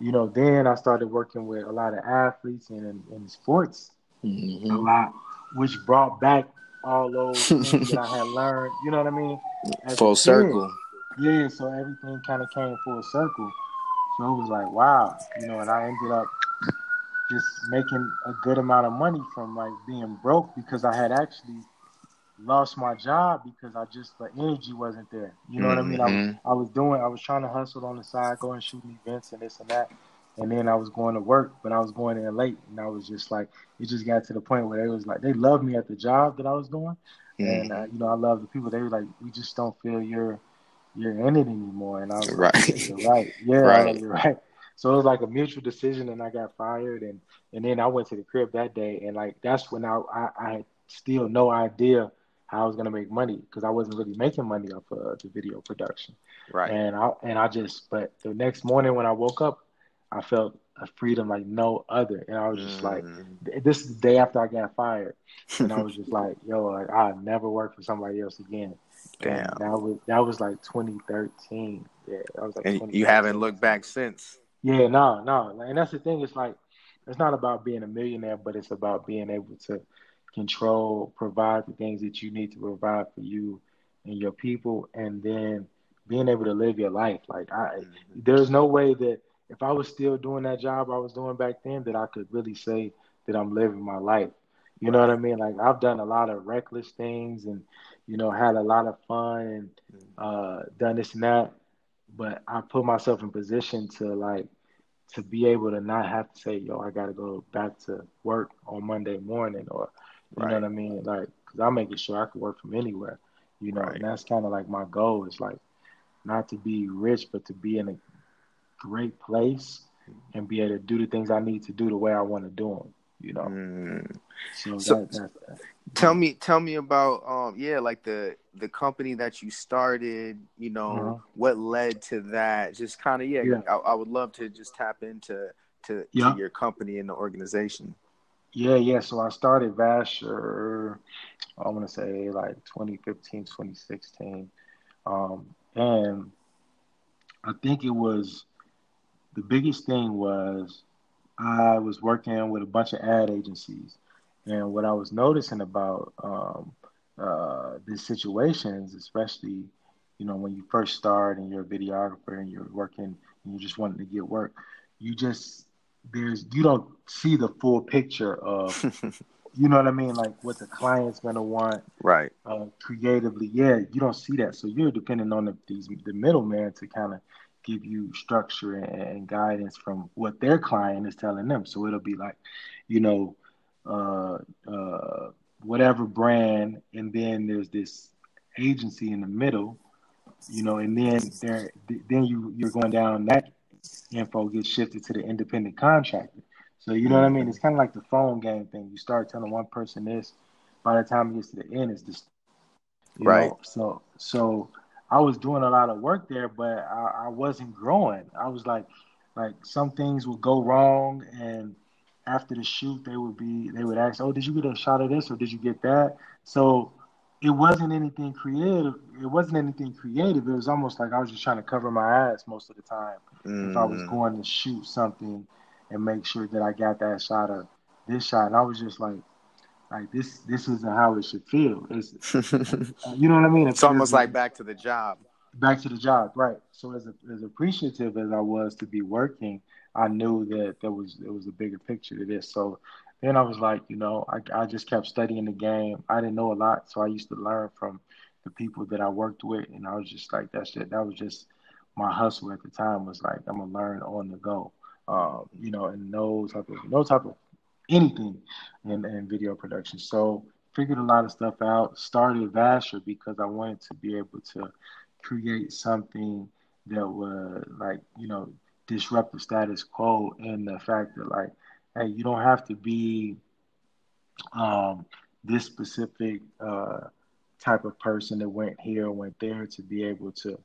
you know, then I started working with a lot of athletes and in, in sports mm-hmm. a lot, which brought back all those things that I had learned. You know what I mean? As full circle. Yeah, so everything kind of came full circle. So it was like, wow, you know, and I ended up just making a good amount of money from like being broke because I had actually lost my job because I just the energy wasn't there. You know mm-hmm. what I mean? I was, mm-hmm. I was doing I was trying to hustle on the side, going shooting events and this and that. And then I was going to work, but I was going in late, and I was just like, it just got to the point where it was like they loved me at the job that I was doing, mm-hmm. and uh, you know I love the people. They were like, we just don't feel you're you're in it anymore, and I was right, like, you're right, yeah, right. you're right. So it was like a mutual decision, and I got fired, and and then I went to the crib that day, and like that's when I I, I had still no idea how I was gonna make money because I wasn't really making money off of the video production. Right. And I and I just but the next morning when I woke up, I felt a freedom like no other. And I was just mm. like, this is the day after I got fired. And I was just like, yo, like, I'll never work for somebody else again. Damn. And that was that was like 2013. Yeah, that was like. And you haven't looked back since. Yeah, no, no, and that's the thing. It's like it's not about being a millionaire, but it's about being able to control, provide the things that you need to provide for you and your people, and then being able to live your life. Like I, mm-hmm. there's no way that if I was still doing that job I was doing back then, that I could really say that I'm living my life. You know what I mean? Like I've done a lot of reckless things and you know had a lot of fun and uh, done this and that, but I put myself in position to like to be able to not have to say, "Yo, I got to go back to work on Monday morning," or you right. know what I mean? Like, because I'm making sure I can work from anywhere. You know, right. and that's kind of like my goal is like not to be rich, but to be in a great place and be able to do the things I need to do the way I want to do them. You know. Mm. So, so that, that. tell me, tell me about um yeah, like the the company that you started. You know, uh-huh. what led to that? Just kind of yeah. yeah. I, I, would love to just tap into to, yeah. to your company and the organization. Yeah, yeah. So I started Vasher, I want to say like 2015, 2016. Um, and I think it was the biggest thing was I was working with a bunch of ad agencies, and what I was noticing about um, uh, these situations, especially you know when you first start and you're a videographer and you're working and you're just wanting to get work, you just there's you don't see the full picture of you know what I mean? Like what the client's gonna want, right? Uh, creatively, yeah, you don't see that. So you're depending on the, these the middleman to kind of give you structure and, guidance from what their client is telling them. So it'll be like, you know, uh, uh, whatever brand, and then there's this agency in the middle, you know, and then there, then you you're going down that info gets shifted to the independent contractor. So you know what I mean? It's kind of like the phone game thing. You start telling one person this, by the time it gets to the end, it's just right. Know? So so I was doing a lot of work there, but I, I wasn't growing. I was like like some things would go wrong and after the shoot they would be they would ask, Oh, did you get a shot of this or did you get that? So it wasn't anything creative. It wasn't anything creative. It was almost like I was just trying to cover my ass most of the time. Mm. If I was mm. going to shoot something and make sure that I got that shot of this shot. And I was just like, like this, this isn't how it should feel. It's, you know what I mean? It's, it's almost like back to the job. Back to the job, right? So as a, as appreciative as I was to be working, I knew that there was there was a bigger picture to this. So then I was like, you know, I, I just kept studying the game. I didn't know a lot, so I used to learn from the people that I worked with, and I was just like, that's it. That was just my hustle at the time. Was like, I'm gonna learn on the go um, you know, and no type of no type of anything in, in video production. So figured a lot of stuff out. Started Vasher because I wanted to be able to create something that would like you know disrupt the status quo and the fact that like hey you don't have to be um, this specific uh, type of person that went here went there to be able to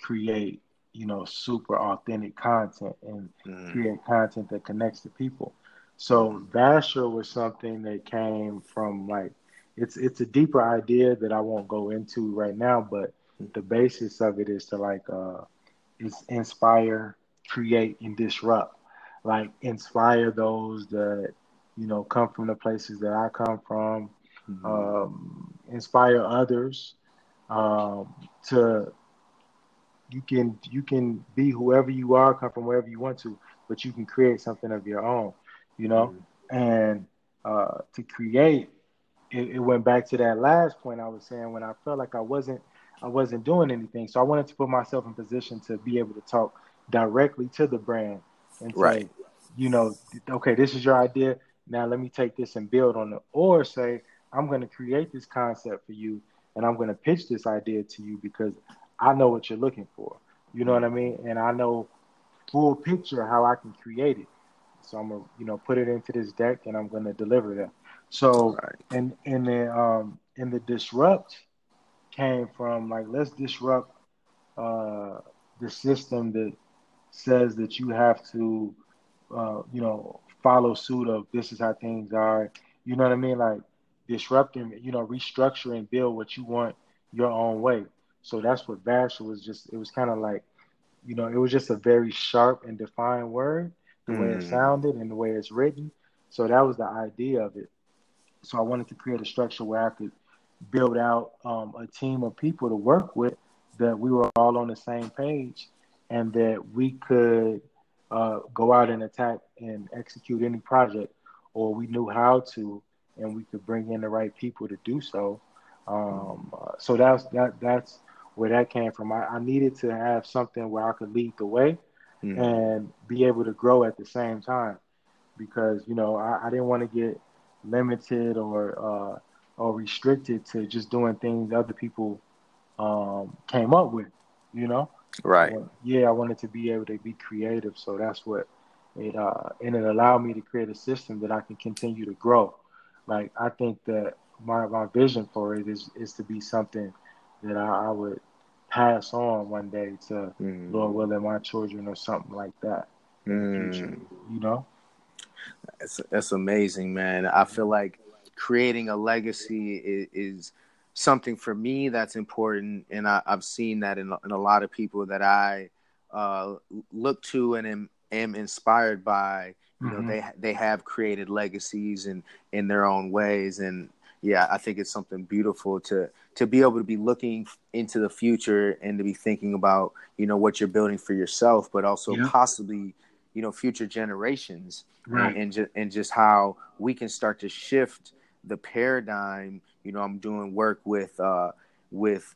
create you know, super authentic content and mm. create content that connects to people. So Vasher was something that came from like it's it's a deeper idea that I won't go into right now, but the basis of it is to like uh is inspire, create and disrupt. Like inspire those that, you know, come from the places that I come from, mm-hmm. um, inspire others um, to you can you can be whoever you are, come from wherever you want to, but you can create something of your own, you know. Mm-hmm. And uh, to create, it, it, went back to that last point I was saying when I felt like I wasn't I wasn't doing anything. So I wanted to put myself in position to be able to talk directly to the brand and say, right. you know, okay, this is your idea. Now let me take this and build on it, or say I'm going to create this concept for you and I'm going to pitch this idea to you because I know what you're looking for. You know what I mean? And I know full picture how I can create it. So I'm gonna, you know, put it into this deck and I'm gonna deliver that. So right. and and the um and the disrupt came from like let's disrupt uh the system that says that you have to uh you know follow suit of this is how things are. You know what I mean? Like disrupting, you know, restructure and build what you want your own way. So that's what Vasher was just. It was kind of like, you know, it was just a very sharp and defined word, the mm. way it mm. sounded and the way it's written. So that was the idea of it. So I wanted to create a structure where I could build out um, a team of people to work with that we were all on the same page and that we could uh, go out and attack and execute any project or we knew how to and we could bring in the right people to do so um, uh, so that's that that's where that came from. I, I needed to have something where I could lead the way mm-hmm. and be able to grow at the same time because you know I, I didn't want to get limited or uh, or restricted to just doing things other people um, came up with. You know, right? yeah, I wanted to be able to be creative, so that's what it uh, and it allowed me to create a system that I can continue to grow. Like I think that my my vision for it is is to be something that I, I would pass on one day to mm. Lord willing my children or something like that. Mm. Future, you know, that's that's amazing, man. I feel like creating a legacy is, is something for me that's important, and I, have seen that in, in, a lot of people that I uh, look to and am, am inspired by. You mm-hmm. know, they they have created legacies in in their own ways, and yeah, I think it's something beautiful to to be able to be looking into the future and to be thinking about you know what you're building for yourself, but also yeah. possibly you know future generations, right. and and, ju- and just how we can start to shift the paradigm. You know, I'm doing work with uh, with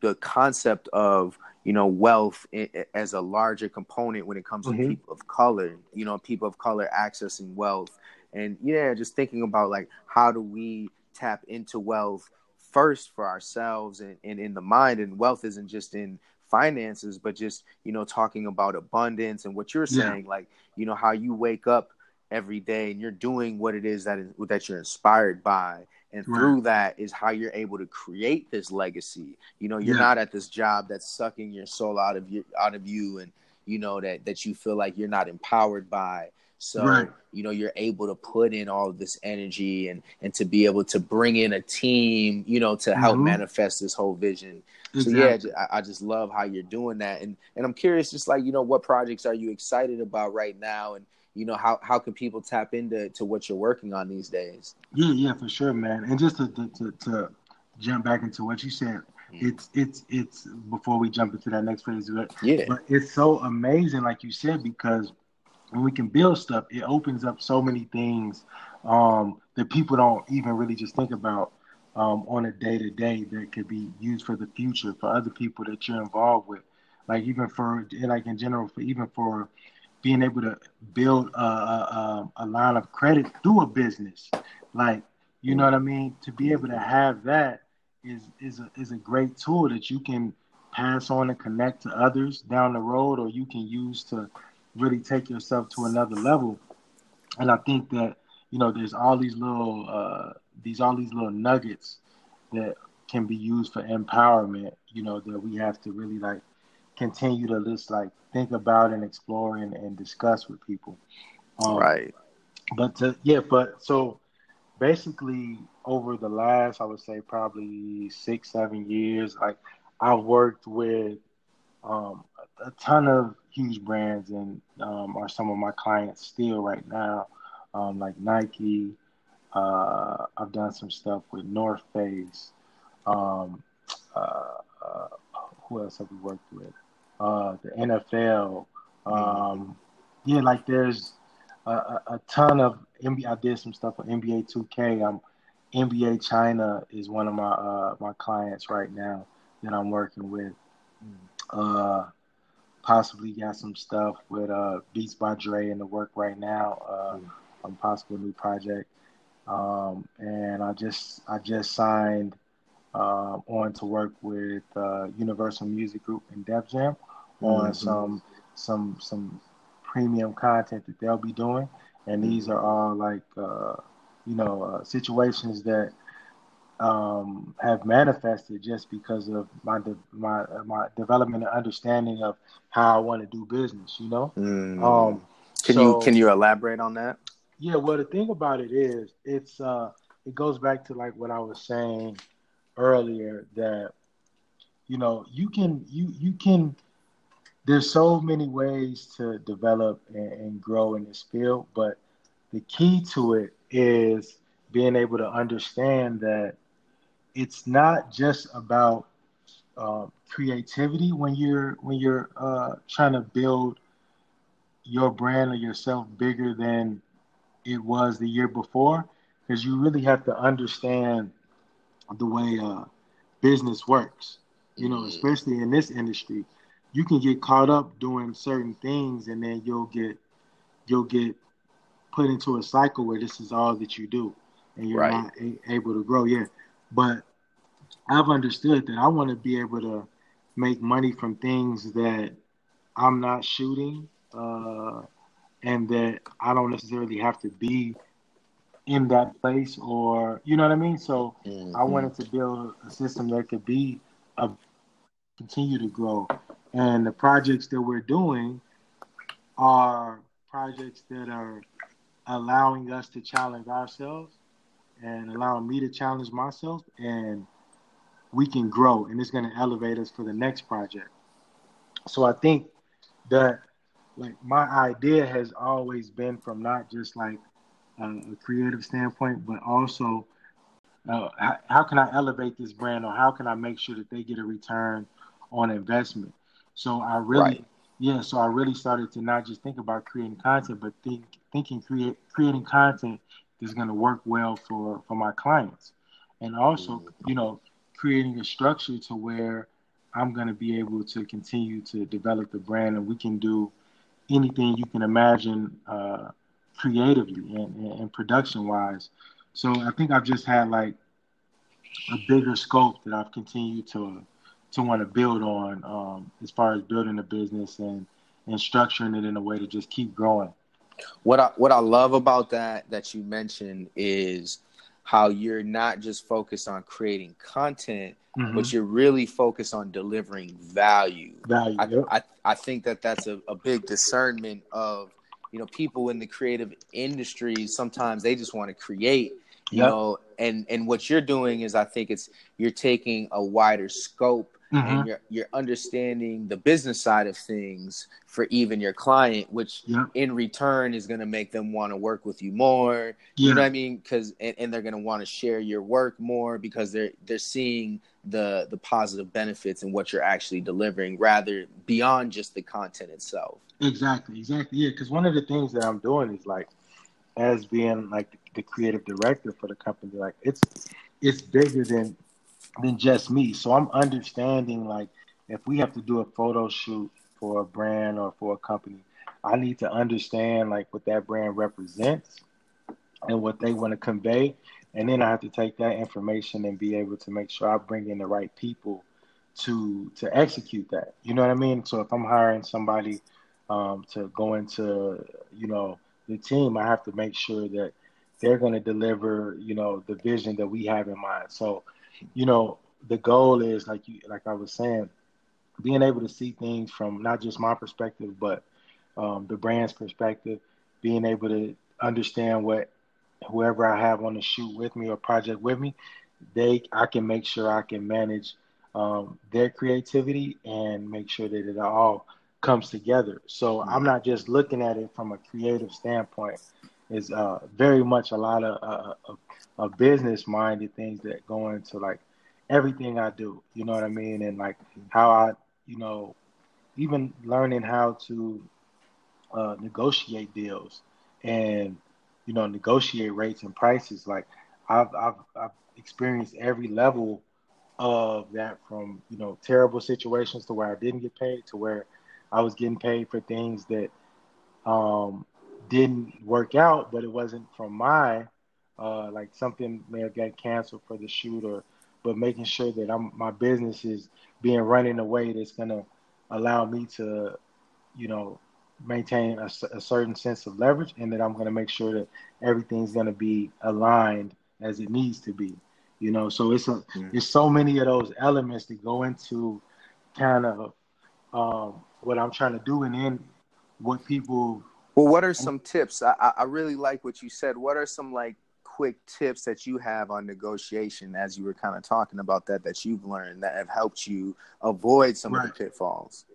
the concept of you know wealth as a larger component when it comes mm-hmm. to people of color. You know, people of color accessing wealth, and yeah, just thinking about like how do we tap into wealth first for ourselves and, and in the mind and wealth isn't just in finances but just you know talking about abundance and what you're saying yeah. like you know how you wake up every day and you're doing what it is that is that you're inspired by and right. through that is how you're able to create this legacy you know you're yeah. not at this job that's sucking your soul out of you out of you and you know that that you feel like you're not empowered by so right. you know you're able to put in all this energy and and to be able to bring in a team you know to help mm-hmm. manifest this whole vision Exactly. So yeah, I, I, just love how you're doing that, and and I'm curious, just like you know, what projects are you excited about right now, and you know how how can people tap into to what you're working on these days? Yeah, yeah, for sure, man. And just to to, to, to jump back into what you said, mm. it's it's it's before we jump into that next phase, but yeah, but it's so amazing, like you said, because when we can build stuff, it opens up so many things um, that people don't even really just think about um, on a day to day that could be used for the future for other people that you're involved with. Like even for like in general, for even for being able to build a, a, a line of credit through a business, like you know what I mean. To be able to have that is is a is a great tool that you can pass on and connect to others down the road, or you can use to really take yourself to another level. And I think that you know there's all these little uh, these all these little nuggets that can be used for empowerment, you know, that we have to really like continue to just like think about and explore and, and discuss with people. Um, right. But to, yeah, but so basically over the last, I would say probably six, seven years, like I've worked with um, a, ton of huge brands and um, are some of my clients still right now, um, like Nike, uh, I've done some stuff with North Face. Um, uh, uh, who else have we worked with? Uh, the NFL. Um, yeah, like there's a, a, ton of NBA. I did some stuff with NBA 2K. I'm NBA China is one of my uh, my clients right now that I'm working with. Uh, possibly got some stuff with uh, Beats by Dre in the work right now. Uh, mm. on possible new project. Um, and I just I just signed uh, on to work with uh, Universal Music Group and Def Jam on mm-hmm. some some some premium content that they'll be doing, and these are all like uh, you know uh, situations that um, have manifested just because of my de- my my development and understanding of how I want to do business. You know. Mm. Um, can so, you can you elaborate on that? Yeah, well, the thing about it is, it's uh, it goes back to like what I was saying earlier that you know you can you you can there's so many ways to develop and, and grow in this field, but the key to it is being able to understand that it's not just about uh, creativity when you're when you're uh, trying to build your brand or yourself bigger than it was the year before because you really have to understand the way uh, business works. You know, mm-hmm. especially in this industry, you can get caught up doing certain things, and then you'll get you'll get put into a cycle where this is all that you do, and you're right. not a- able to grow. Yeah, but I've understood that I want to be able to make money from things that I'm not shooting. Uh, and that I don't necessarily have to be in that place or you know what I mean. So mm-hmm. I wanted to build a system that could be a continue to grow, and the projects that we're doing are projects that are allowing us to challenge ourselves and allowing me to challenge myself and we can grow and it's going to elevate us for the next project so i think that like my idea has always been from not just like a creative standpoint, but also uh, how, how, can I elevate this brand or how can I make sure that they get a return on investment? So I really, right. yeah, so I really started to not just think about creating content, but think thinking create creating content that's going to work well for for my clients, and also you know creating a structure to where I'm going to be able to continue to develop the brand, and we can do anything you can imagine uh, creatively and, and production wise. So I think I've just had like a bigger scope that I've continued to to want to build on um, as far as building a business and and structuring it in a way to just keep growing. What I what I love about that that you mentioned is how you're not just focused on creating content, mm-hmm. but you're really focused on delivering value. Value. I, yep. I, I think that that's a, a big discernment of you know people in the creative industries. Sometimes they just want to create, you yep. know, and and what you're doing is I think it's you're taking a wider scope mm-hmm. and you're you're understanding the business side of things for even your client, which yeah. in return is going to make them want to work with you more. Yeah. You know what I mean? Because and, and they're going to want to share your work more because they're they're seeing the the positive benefits and what you're actually delivering, rather beyond just the content itself. Exactly, exactly. Yeah, because one of the things that I'm doing is like, as being like the creative director for the company, like it's it's bigger than than just me. So I'm understanding like if we have to do a photo shoot for a brand or for a company, I need to understand like what that brand represents and what they want to convey. And then I have to take that information and be able to make sure I bring in the right people to to execute that. You know what I mean? So if I'm hiring somebody um, to go into, you know, the team, I have to make sure that they're going to deliver, you know, the vision that we have in mind. So you know, the goal is like you, like I was saying, being able to see things from not just my perspective, but um, the brand's perspective, being able to understand what whoever I have on the shoot with me or project with me, they I can make sure I can manage um, their creativity and make sure that it all comes together. So I'm not just looking at it from a creative standpoint. It's uh, very much a lot of, uh, of of business minded things that go into like everything I do. You know what I mean? And like how I, you know, even learning how to uh, negotiate deals and you know negotiate rates and prices. Like I've I've I've experienced every level of that from you know terrible situations to where I didn't get paid to where I was getting paid for things that um, didn't work out, but it wasn't from my uh, like something may have got canceled for the shoot or but making sure that I'm my business is being run in a way that's gonna allow me to, you know, maintain a, a certain sense of leverage, and that I'm gonna make sure that everything's gonna be aligned as it needs to be. You know, so it's a mm-hmm. it's so many of those elements that go into kind of um, what I'm trying to do, and then what people. Well, what are some tips? I, I really like what you said. What are some like quick tips that you have on negotiation as you were kind of talking about that that you've learned that have helped you avoid some right. of the pitfalls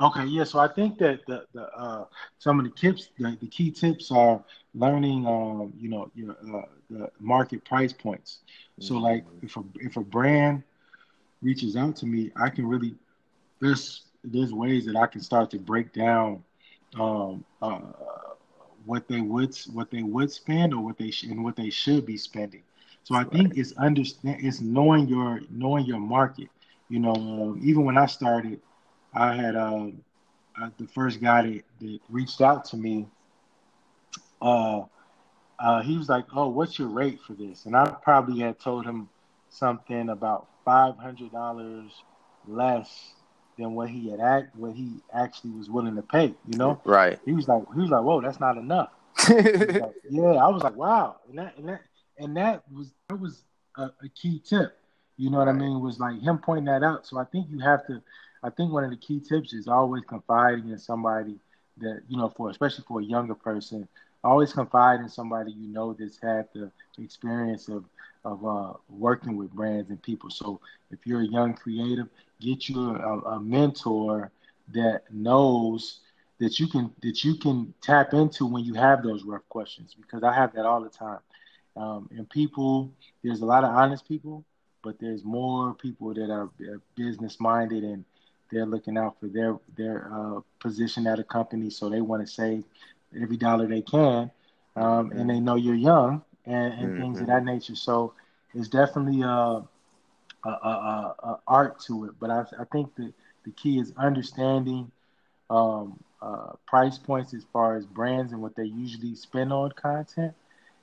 okay yeah so i think that the, the uh, some of the tips the, the key tips are learning um, you know your uh, the market price points so mm-hmm. like if a if a brand reaches out to me i can really there's there's ways that i can start to break down um, uh, what they would what they would spend or what they sh- and what they should be spending. So I think it's understand it's knowing your knowing your market. You know, um, even when I started, I had uh, uh, the first guy that, that reached out to me. Uh, uh, he was like, "Oh, what's your rate for this?" And I probably had told him something about five hundred dollars less than what he had act what he actually was willing to pay. You know, right? He was like, he was like, whoa, that's not enough. like, yeah, I was like, wow, and that and that and that was that was a, a key tip. You know what right. I mean? It was like him pointing that out. So I think you have to. I think one of the key tips is always confiding in somebody that you know, for especially for a younger person, always confide in somebody you know that's had the experience of of uh, working with brands and people. So if you're a young creative, get you a, a mentor that knows that you can that you can tap into when you have those rough questions because I have that all the time. Um, and people, there's a lot of honest people, but there's more people that are, business minded and they're looking out for their their uh, position at a company, so they want to save every dollar they can. Um, and they know you're young, and, and mm-hmm. things of that nature. So it's definitely a, a, a, a art to it. But I, I think that the key is understanding um, uh, price points as far as brands and what they usually spend on content,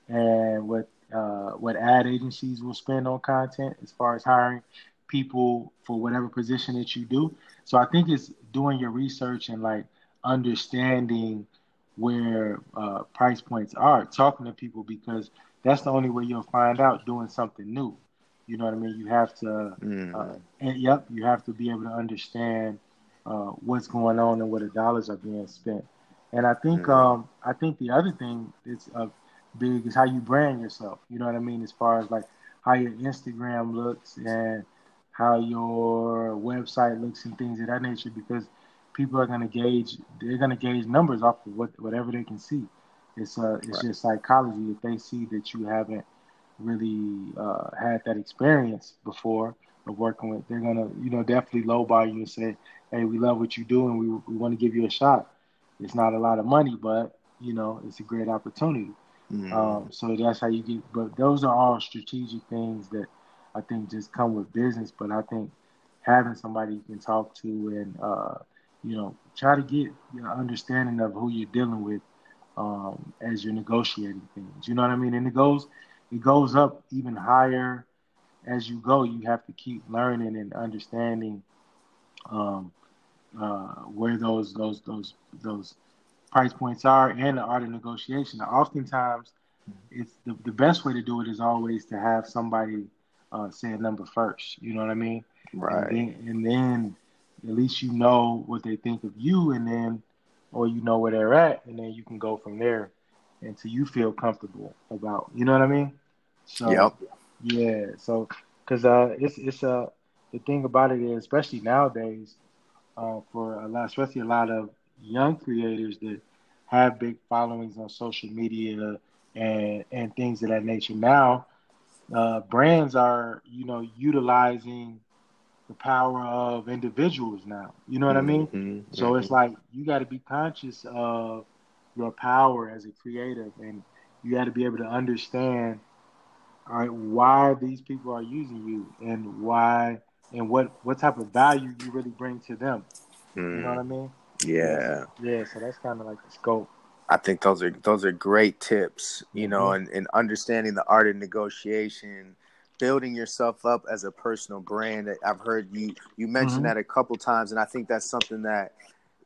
and what uh, what ad agencies will spend on content as far as hiring people for whatever position that you do. So I think it's doing your research and like understanding where uh, price points are, talking to people because that's the only way you'll find out doing something new. You know what I mean? You have to, mm. uh, and yep, you have to be able to understand uh, what's going on and where the dollars are being spent. And I think, mm. um, I think the other thing that's uh, big is how you brand yourself. You know what I mean? As far as like how your Instagram looks and how your website looks and things of that nature, because people are going to gauge, they're going to gauge numbers off of what whatever they can see. It's uh, it's right. just psychology. If they see that you haven't really uh, had that experience before of working with, they're gonna, you know, definitely lowball you and say, "Hey, we love what you do, and we we want to give you a shot." It's not a lot of money, but you know, it's a great opportunity. Mm-hmm. Um, so that's how you get. But those are all strategic things that I think just come with business. But I think having somebody you can talk to and uh, you know try to get an understanding of who you're dealing with um, as you're negotiating things. You know what I mean? And it goes it goes up even higher as you go. You have to keep learning and understanding um, uh, where those those those those price points are and the art of negotiation. Now, oftentimes, it's the, the best way to do it is always to have somebody uh, say a number first. You know what I mean? Right. And then, and then at least you know what they think of you, and then or you know where they're at, and then you can go from there until you feel comfortable about. You know what I mean? So, yep. Yeah. So, because uh, it's it's uh the thing about it is, especially nowadays, uh, for a lot, especially a lot of young creators that have big followings on social media and and things of that nature. Now, uh, brands are you know utilizing the power of individuals now. You know what mm-hmm, I mean? Mm-hmm. So mm-hmm. it's like you got to be conscious of your power as a creative, and you got to be able to understand, all right, why these people are using you, and why, and what what type of value you really bring to them. Mm. You know what I mean? Yeah. Yeah. So that's kind of like the scope. I think those are those are great tips, you know, mm-hmm. and, and understanding the art of negotiation building yourself up as a personal brand. I've heard you you mentioned mm-hmm. that a couple times, and I think that's something that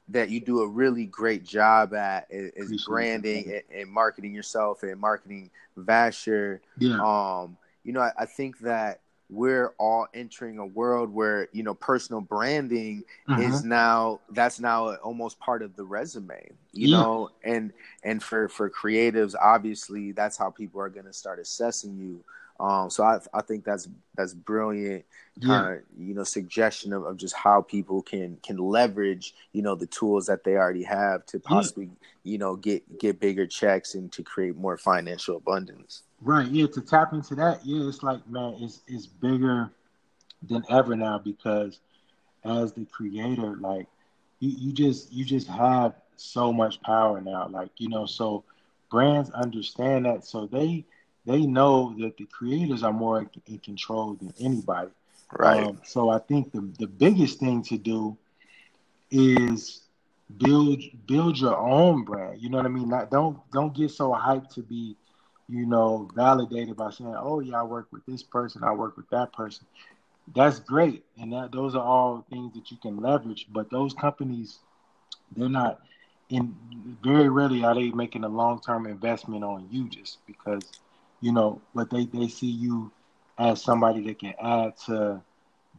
that you do a really great job at is, is branding and, and, marketing yourself and marketing Vasher. Yeah. Um, you know, I, I, think that we're all entering a world where you know personal branding mm-hmm. is now that's now almost part of the resume you yeah. know and and for for creatives obviously that's how people are going to start assessing you um, so I, I think that's that's brilliant kind of yeah. you know suggestion of, of just how people can can leverage you know the tools that they already have to possibly yeah. you know get get bigger checks and to create more financial abundance. Right. Yeah. To tap into that, yeah, it's like man, it's it's bigger than ever now because as the creator, like you, you just you just have so much power now. Like you know, so brands understand that, so they they know that the creators are more in control than anybody. Right. Um, so I think the the biggest thing to do is build build your own brand. You know what I mean? Not don't don't get so hyped to be, you know, validated by saying, "Oh yeah, I work with this person, I work with that person." That's great, and that those are all things that you can leverage. But those companies, they're not. In very rarely are they making a long term investment on you just because you know, but they, they see you as somebody that can add to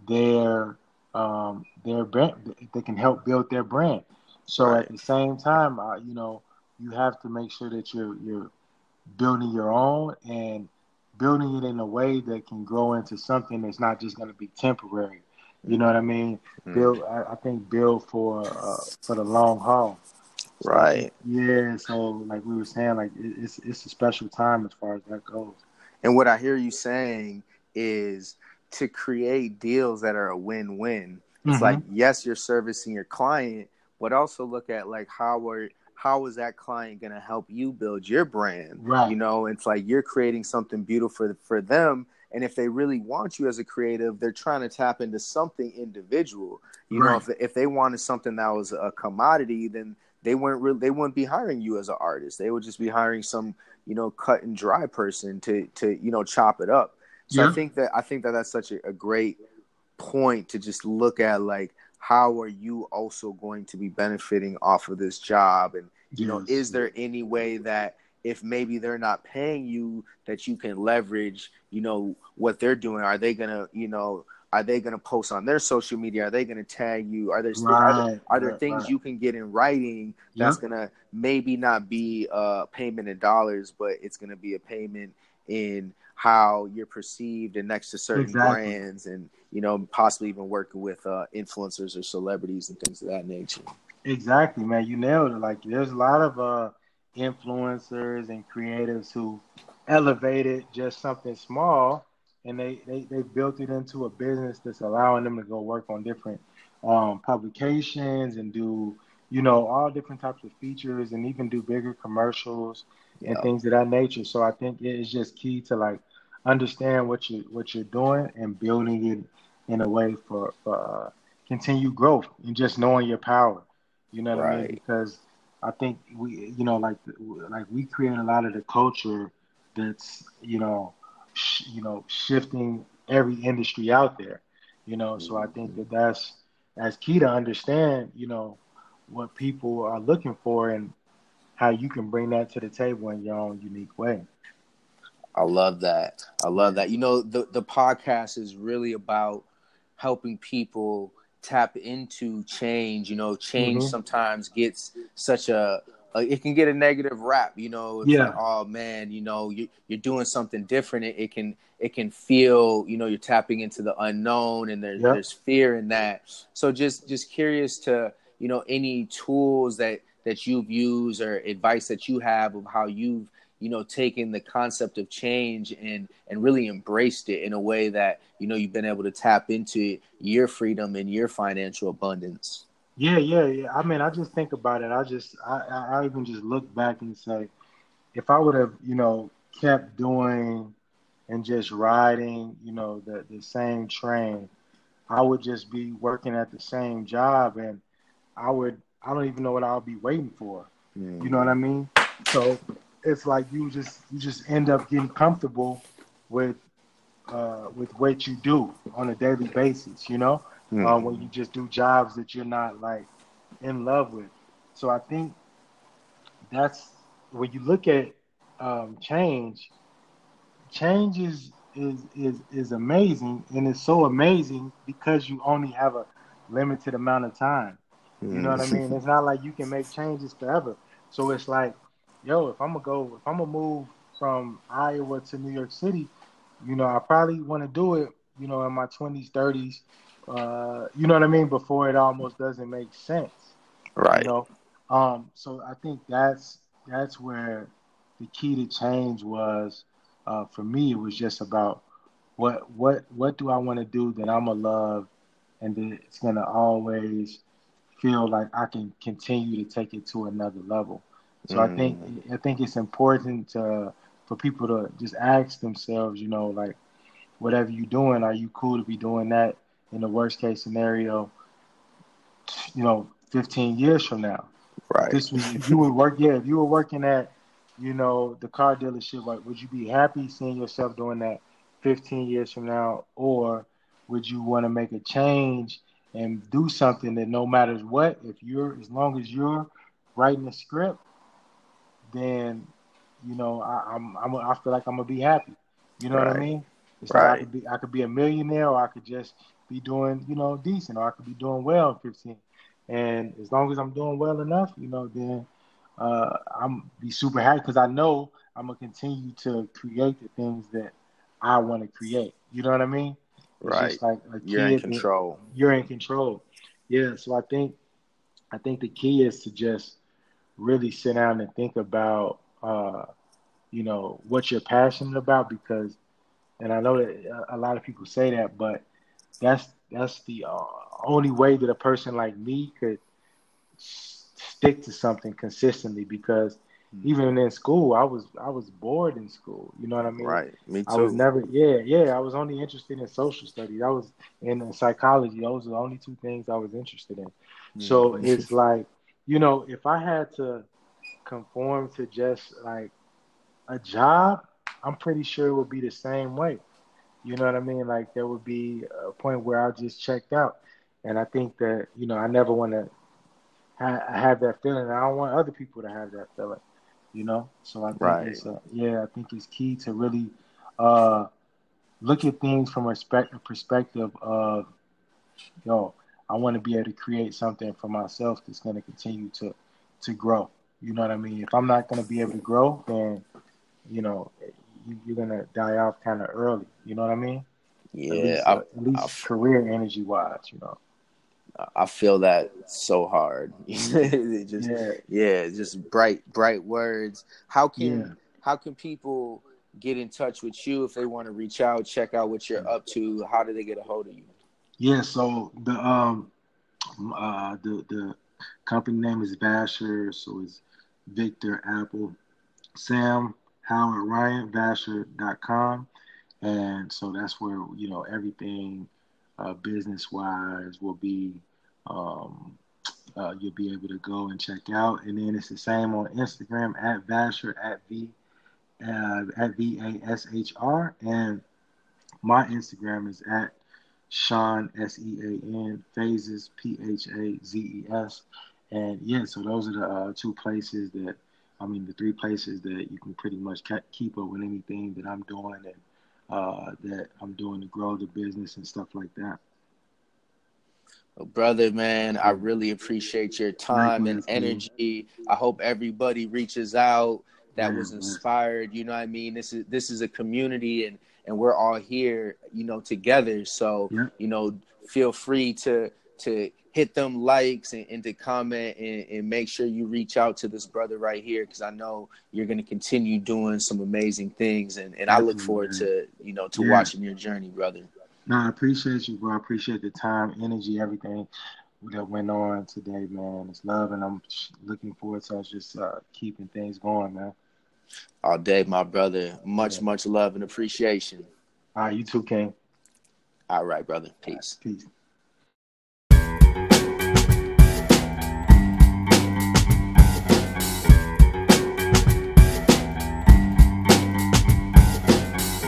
their um, their brand. They can help build their brand. So right. at the same time, uh, you know, you have to make sure that you're you're building your own and building it in a way that can grow into something that's not just going to be temporary. You know what I mean? Mm-hmm. Build. I, I, think build for uh, for the long haul. Right. Yeah. So like we were saying, like it's it's a special time as far as that goes. And what I hear you saying is to create deals that are a win-win. It's mm-hmm. like yes, you're servicing your client, but also look at like how are how is that client going to help you build your brand? Right. You know, it's like you're creating something beautiful for, for them. And if they really want you as a creative, they're trying to tap into something individual. You Right. know, if, if they wanted something that was a commodity, then they weren't really, they wouldn't be hiring you as an artist. They would just be hiring some, you know, cut and dry person to, to, you know, chop it up. So Yeah. I think that, I think that that's such a, a great point to just look at like, how are you also going to be benefiting off of this job and you know is there any way that if maybe they're not paying you that you can leverage you know what they're doing are they gonna you know are they gonna post on their social media are they gonna tag you are there are there, are there right, things right. you can get in writing Yeah. that's gonna maybe not be a payment in dollars but it's gonna be a payment in how you're perceived and next to certain Exactly. brands and you know possibly even working with uh, influencers or celebrities and things of that nature Exactly, man. You nailed it. Like there's a lot of uh influencers and creatives who elevated just something small and they, they, they built it into a business that's allowing them to go work on different um, publications and do, you know, all different types of features and even do bigger commercials and things of that nature. So I think it is just key to like understand what you what you're doing and building it in a way for, for uh, continued growth and just knowing your power. You know what I mean? Because I think we, you know, like like we create a lot of the culture that's you know, sh- you know, shifting every industry out there. You know, so I think that that's that's key to understand. You know, what people are looking for and how you can bring that to the table in your own unique way. I love that. I love that. You know, the the podcast is really about helping people tap into change. You know, change Mhm. sometimes gets such a, a it can get a negative rap. You know, it's Yeah. like, oh man, you know, you, you're doing something different. It, it can it can feel, you know, you're tapping into the unknown, and there's Yep. there's fear in that. So just just curious to you know any tools that that you've used or advice that you have of how you've you know taken the concept of change and and really embraced it in a way that you know you've been able to tap into your freedom and your financial abundance Yeah, yeah, yeah. I mean, I just think about it. I just, I, I even just look back and say, if I would have, you know, kept doing and just riding, you know, the the same train, I would just be working at the same job, and I would, I don't even know what I'll be waiting for. You know what I mean? So it's like you just, you just end up getting comfortable with, uh, with what you do on a daily basis. You know Mm. uh, when you just do jobs that you're not like in love with. So I think that's when you look at um, change. Change is is is is amazing, and it's so amazing because you only have a limited amount of time. You know what I mean? It's not like you can make changes forever. So it's like, yo, if I'm gonna go, if I'm gonna move from Iowa to New York City, you know, I probably want to do it, you know, in my 20s, 30s, uh, you know what I mean, before it almost doesn't make sense. right You know, um, so I think that's that's where the key to change was uh, for me. It was just about what what what do I want to do that I'm gonna love, and that it's gonna always feel like I can continue to take it to another level. So I think I think it's important to, for people to just ask themselves, you know, like whatever you're doing, are you cool to be doing that in the worst case scenario? You know, 15 years from now. right This was if you were work, yeah, if you were working at, you know, the car dealership, like, would you be happy seeing yourself doing that 15 years from now, or would you want to make a change and do something that no matter what, if you're as long as you're writing the script, then you know I, I'm, I'm I feel like I'm gonna be happy. You know what I mean? It's like I could be I could be a millionaire, or I could just be doing you know decent, or I could be doing well in 15. And as long as I'm doing well enough, you know, then uh, I'm be super happy because I know I'm gonna continue to create the things that I want to create. You know what I mean? It's Right. just like a you're in control you're in control. Yeah, so I think I think the key is to just really sit down and think about uh, you know what you're passionate about because and I know that a lot of people say that, but that's that's the uh, only way that a person like me could stick to something consistently because Mm-hmm. even in school, I was I was bored in school. You know what I mean? Right. Me too. I was never, yeah, yeah. I was only interested in social studies. I was in, psychology. Those are the only two things I was interested in. So Mhm. it's like, you know, if I had to conform to just like a job, I'm pretty sure it would be the same way. You know what I mean? Like there would be a point where I just checked out, and I think that you know I never want to ha- have that feeling. I don't want other people to have that feeling. You know, so I think Right. it's uh, yeah, I think it's key to really uh, look at things from a spec- perspective of, yo, I want to be able to create something for myself that's going to continue to to grow. You know what I mean? If I'm not going to be able to grow, then you know you're to die off kind of early. You know what I mean? At yeah, least, I, at least I've- career energy wise. You know? I feel that so hard. Just Yeah. yeah, just bright bright words. How can Yeah. how can people get in touch with you if they want to reach out, check out what you're up to? How do they get a hold of you? Yeah, so the um uh the the company name is Vashr, so it's Victor Apple, Sam Howard Ryan Vashr.com. And so that's where, you know, everything uh business wise will be um uh, you'll be able to go and check out. And then it's the same on Instagram at Vashr at V uh, at V A S H R. And my Instagram is at Sean S E A N Phazes P H A Z E S. And yeah, so those are the uh, two places that I mean the three places that you can pretty much keep up with anything that I'm doing and uh, that I'm doing to grow the business and stuff like that. Well, brother, man, I really appreciate your time and energy. I hope everybody reaches out that was inspired. You know what I mean? This is this is a community and and we're all here, you know, together. So, Yeah. you know, feel free to to hit them likes and, and to comment and, and make sure you reach out to this brother right here because I know you're gonna continue doing some amazing things and, and I look forward to, you know, to Yeah. watching your journey, brother. No, I appreciate you, bro. I appreciate the time, energy, everything that went on today, man. It's love, and I'm looking forward to us just uh, keeping things going, man. All day, my brother. Much, Yeah. much love and appreciation. All right, you too, King. All right, brother. Peace. Peace.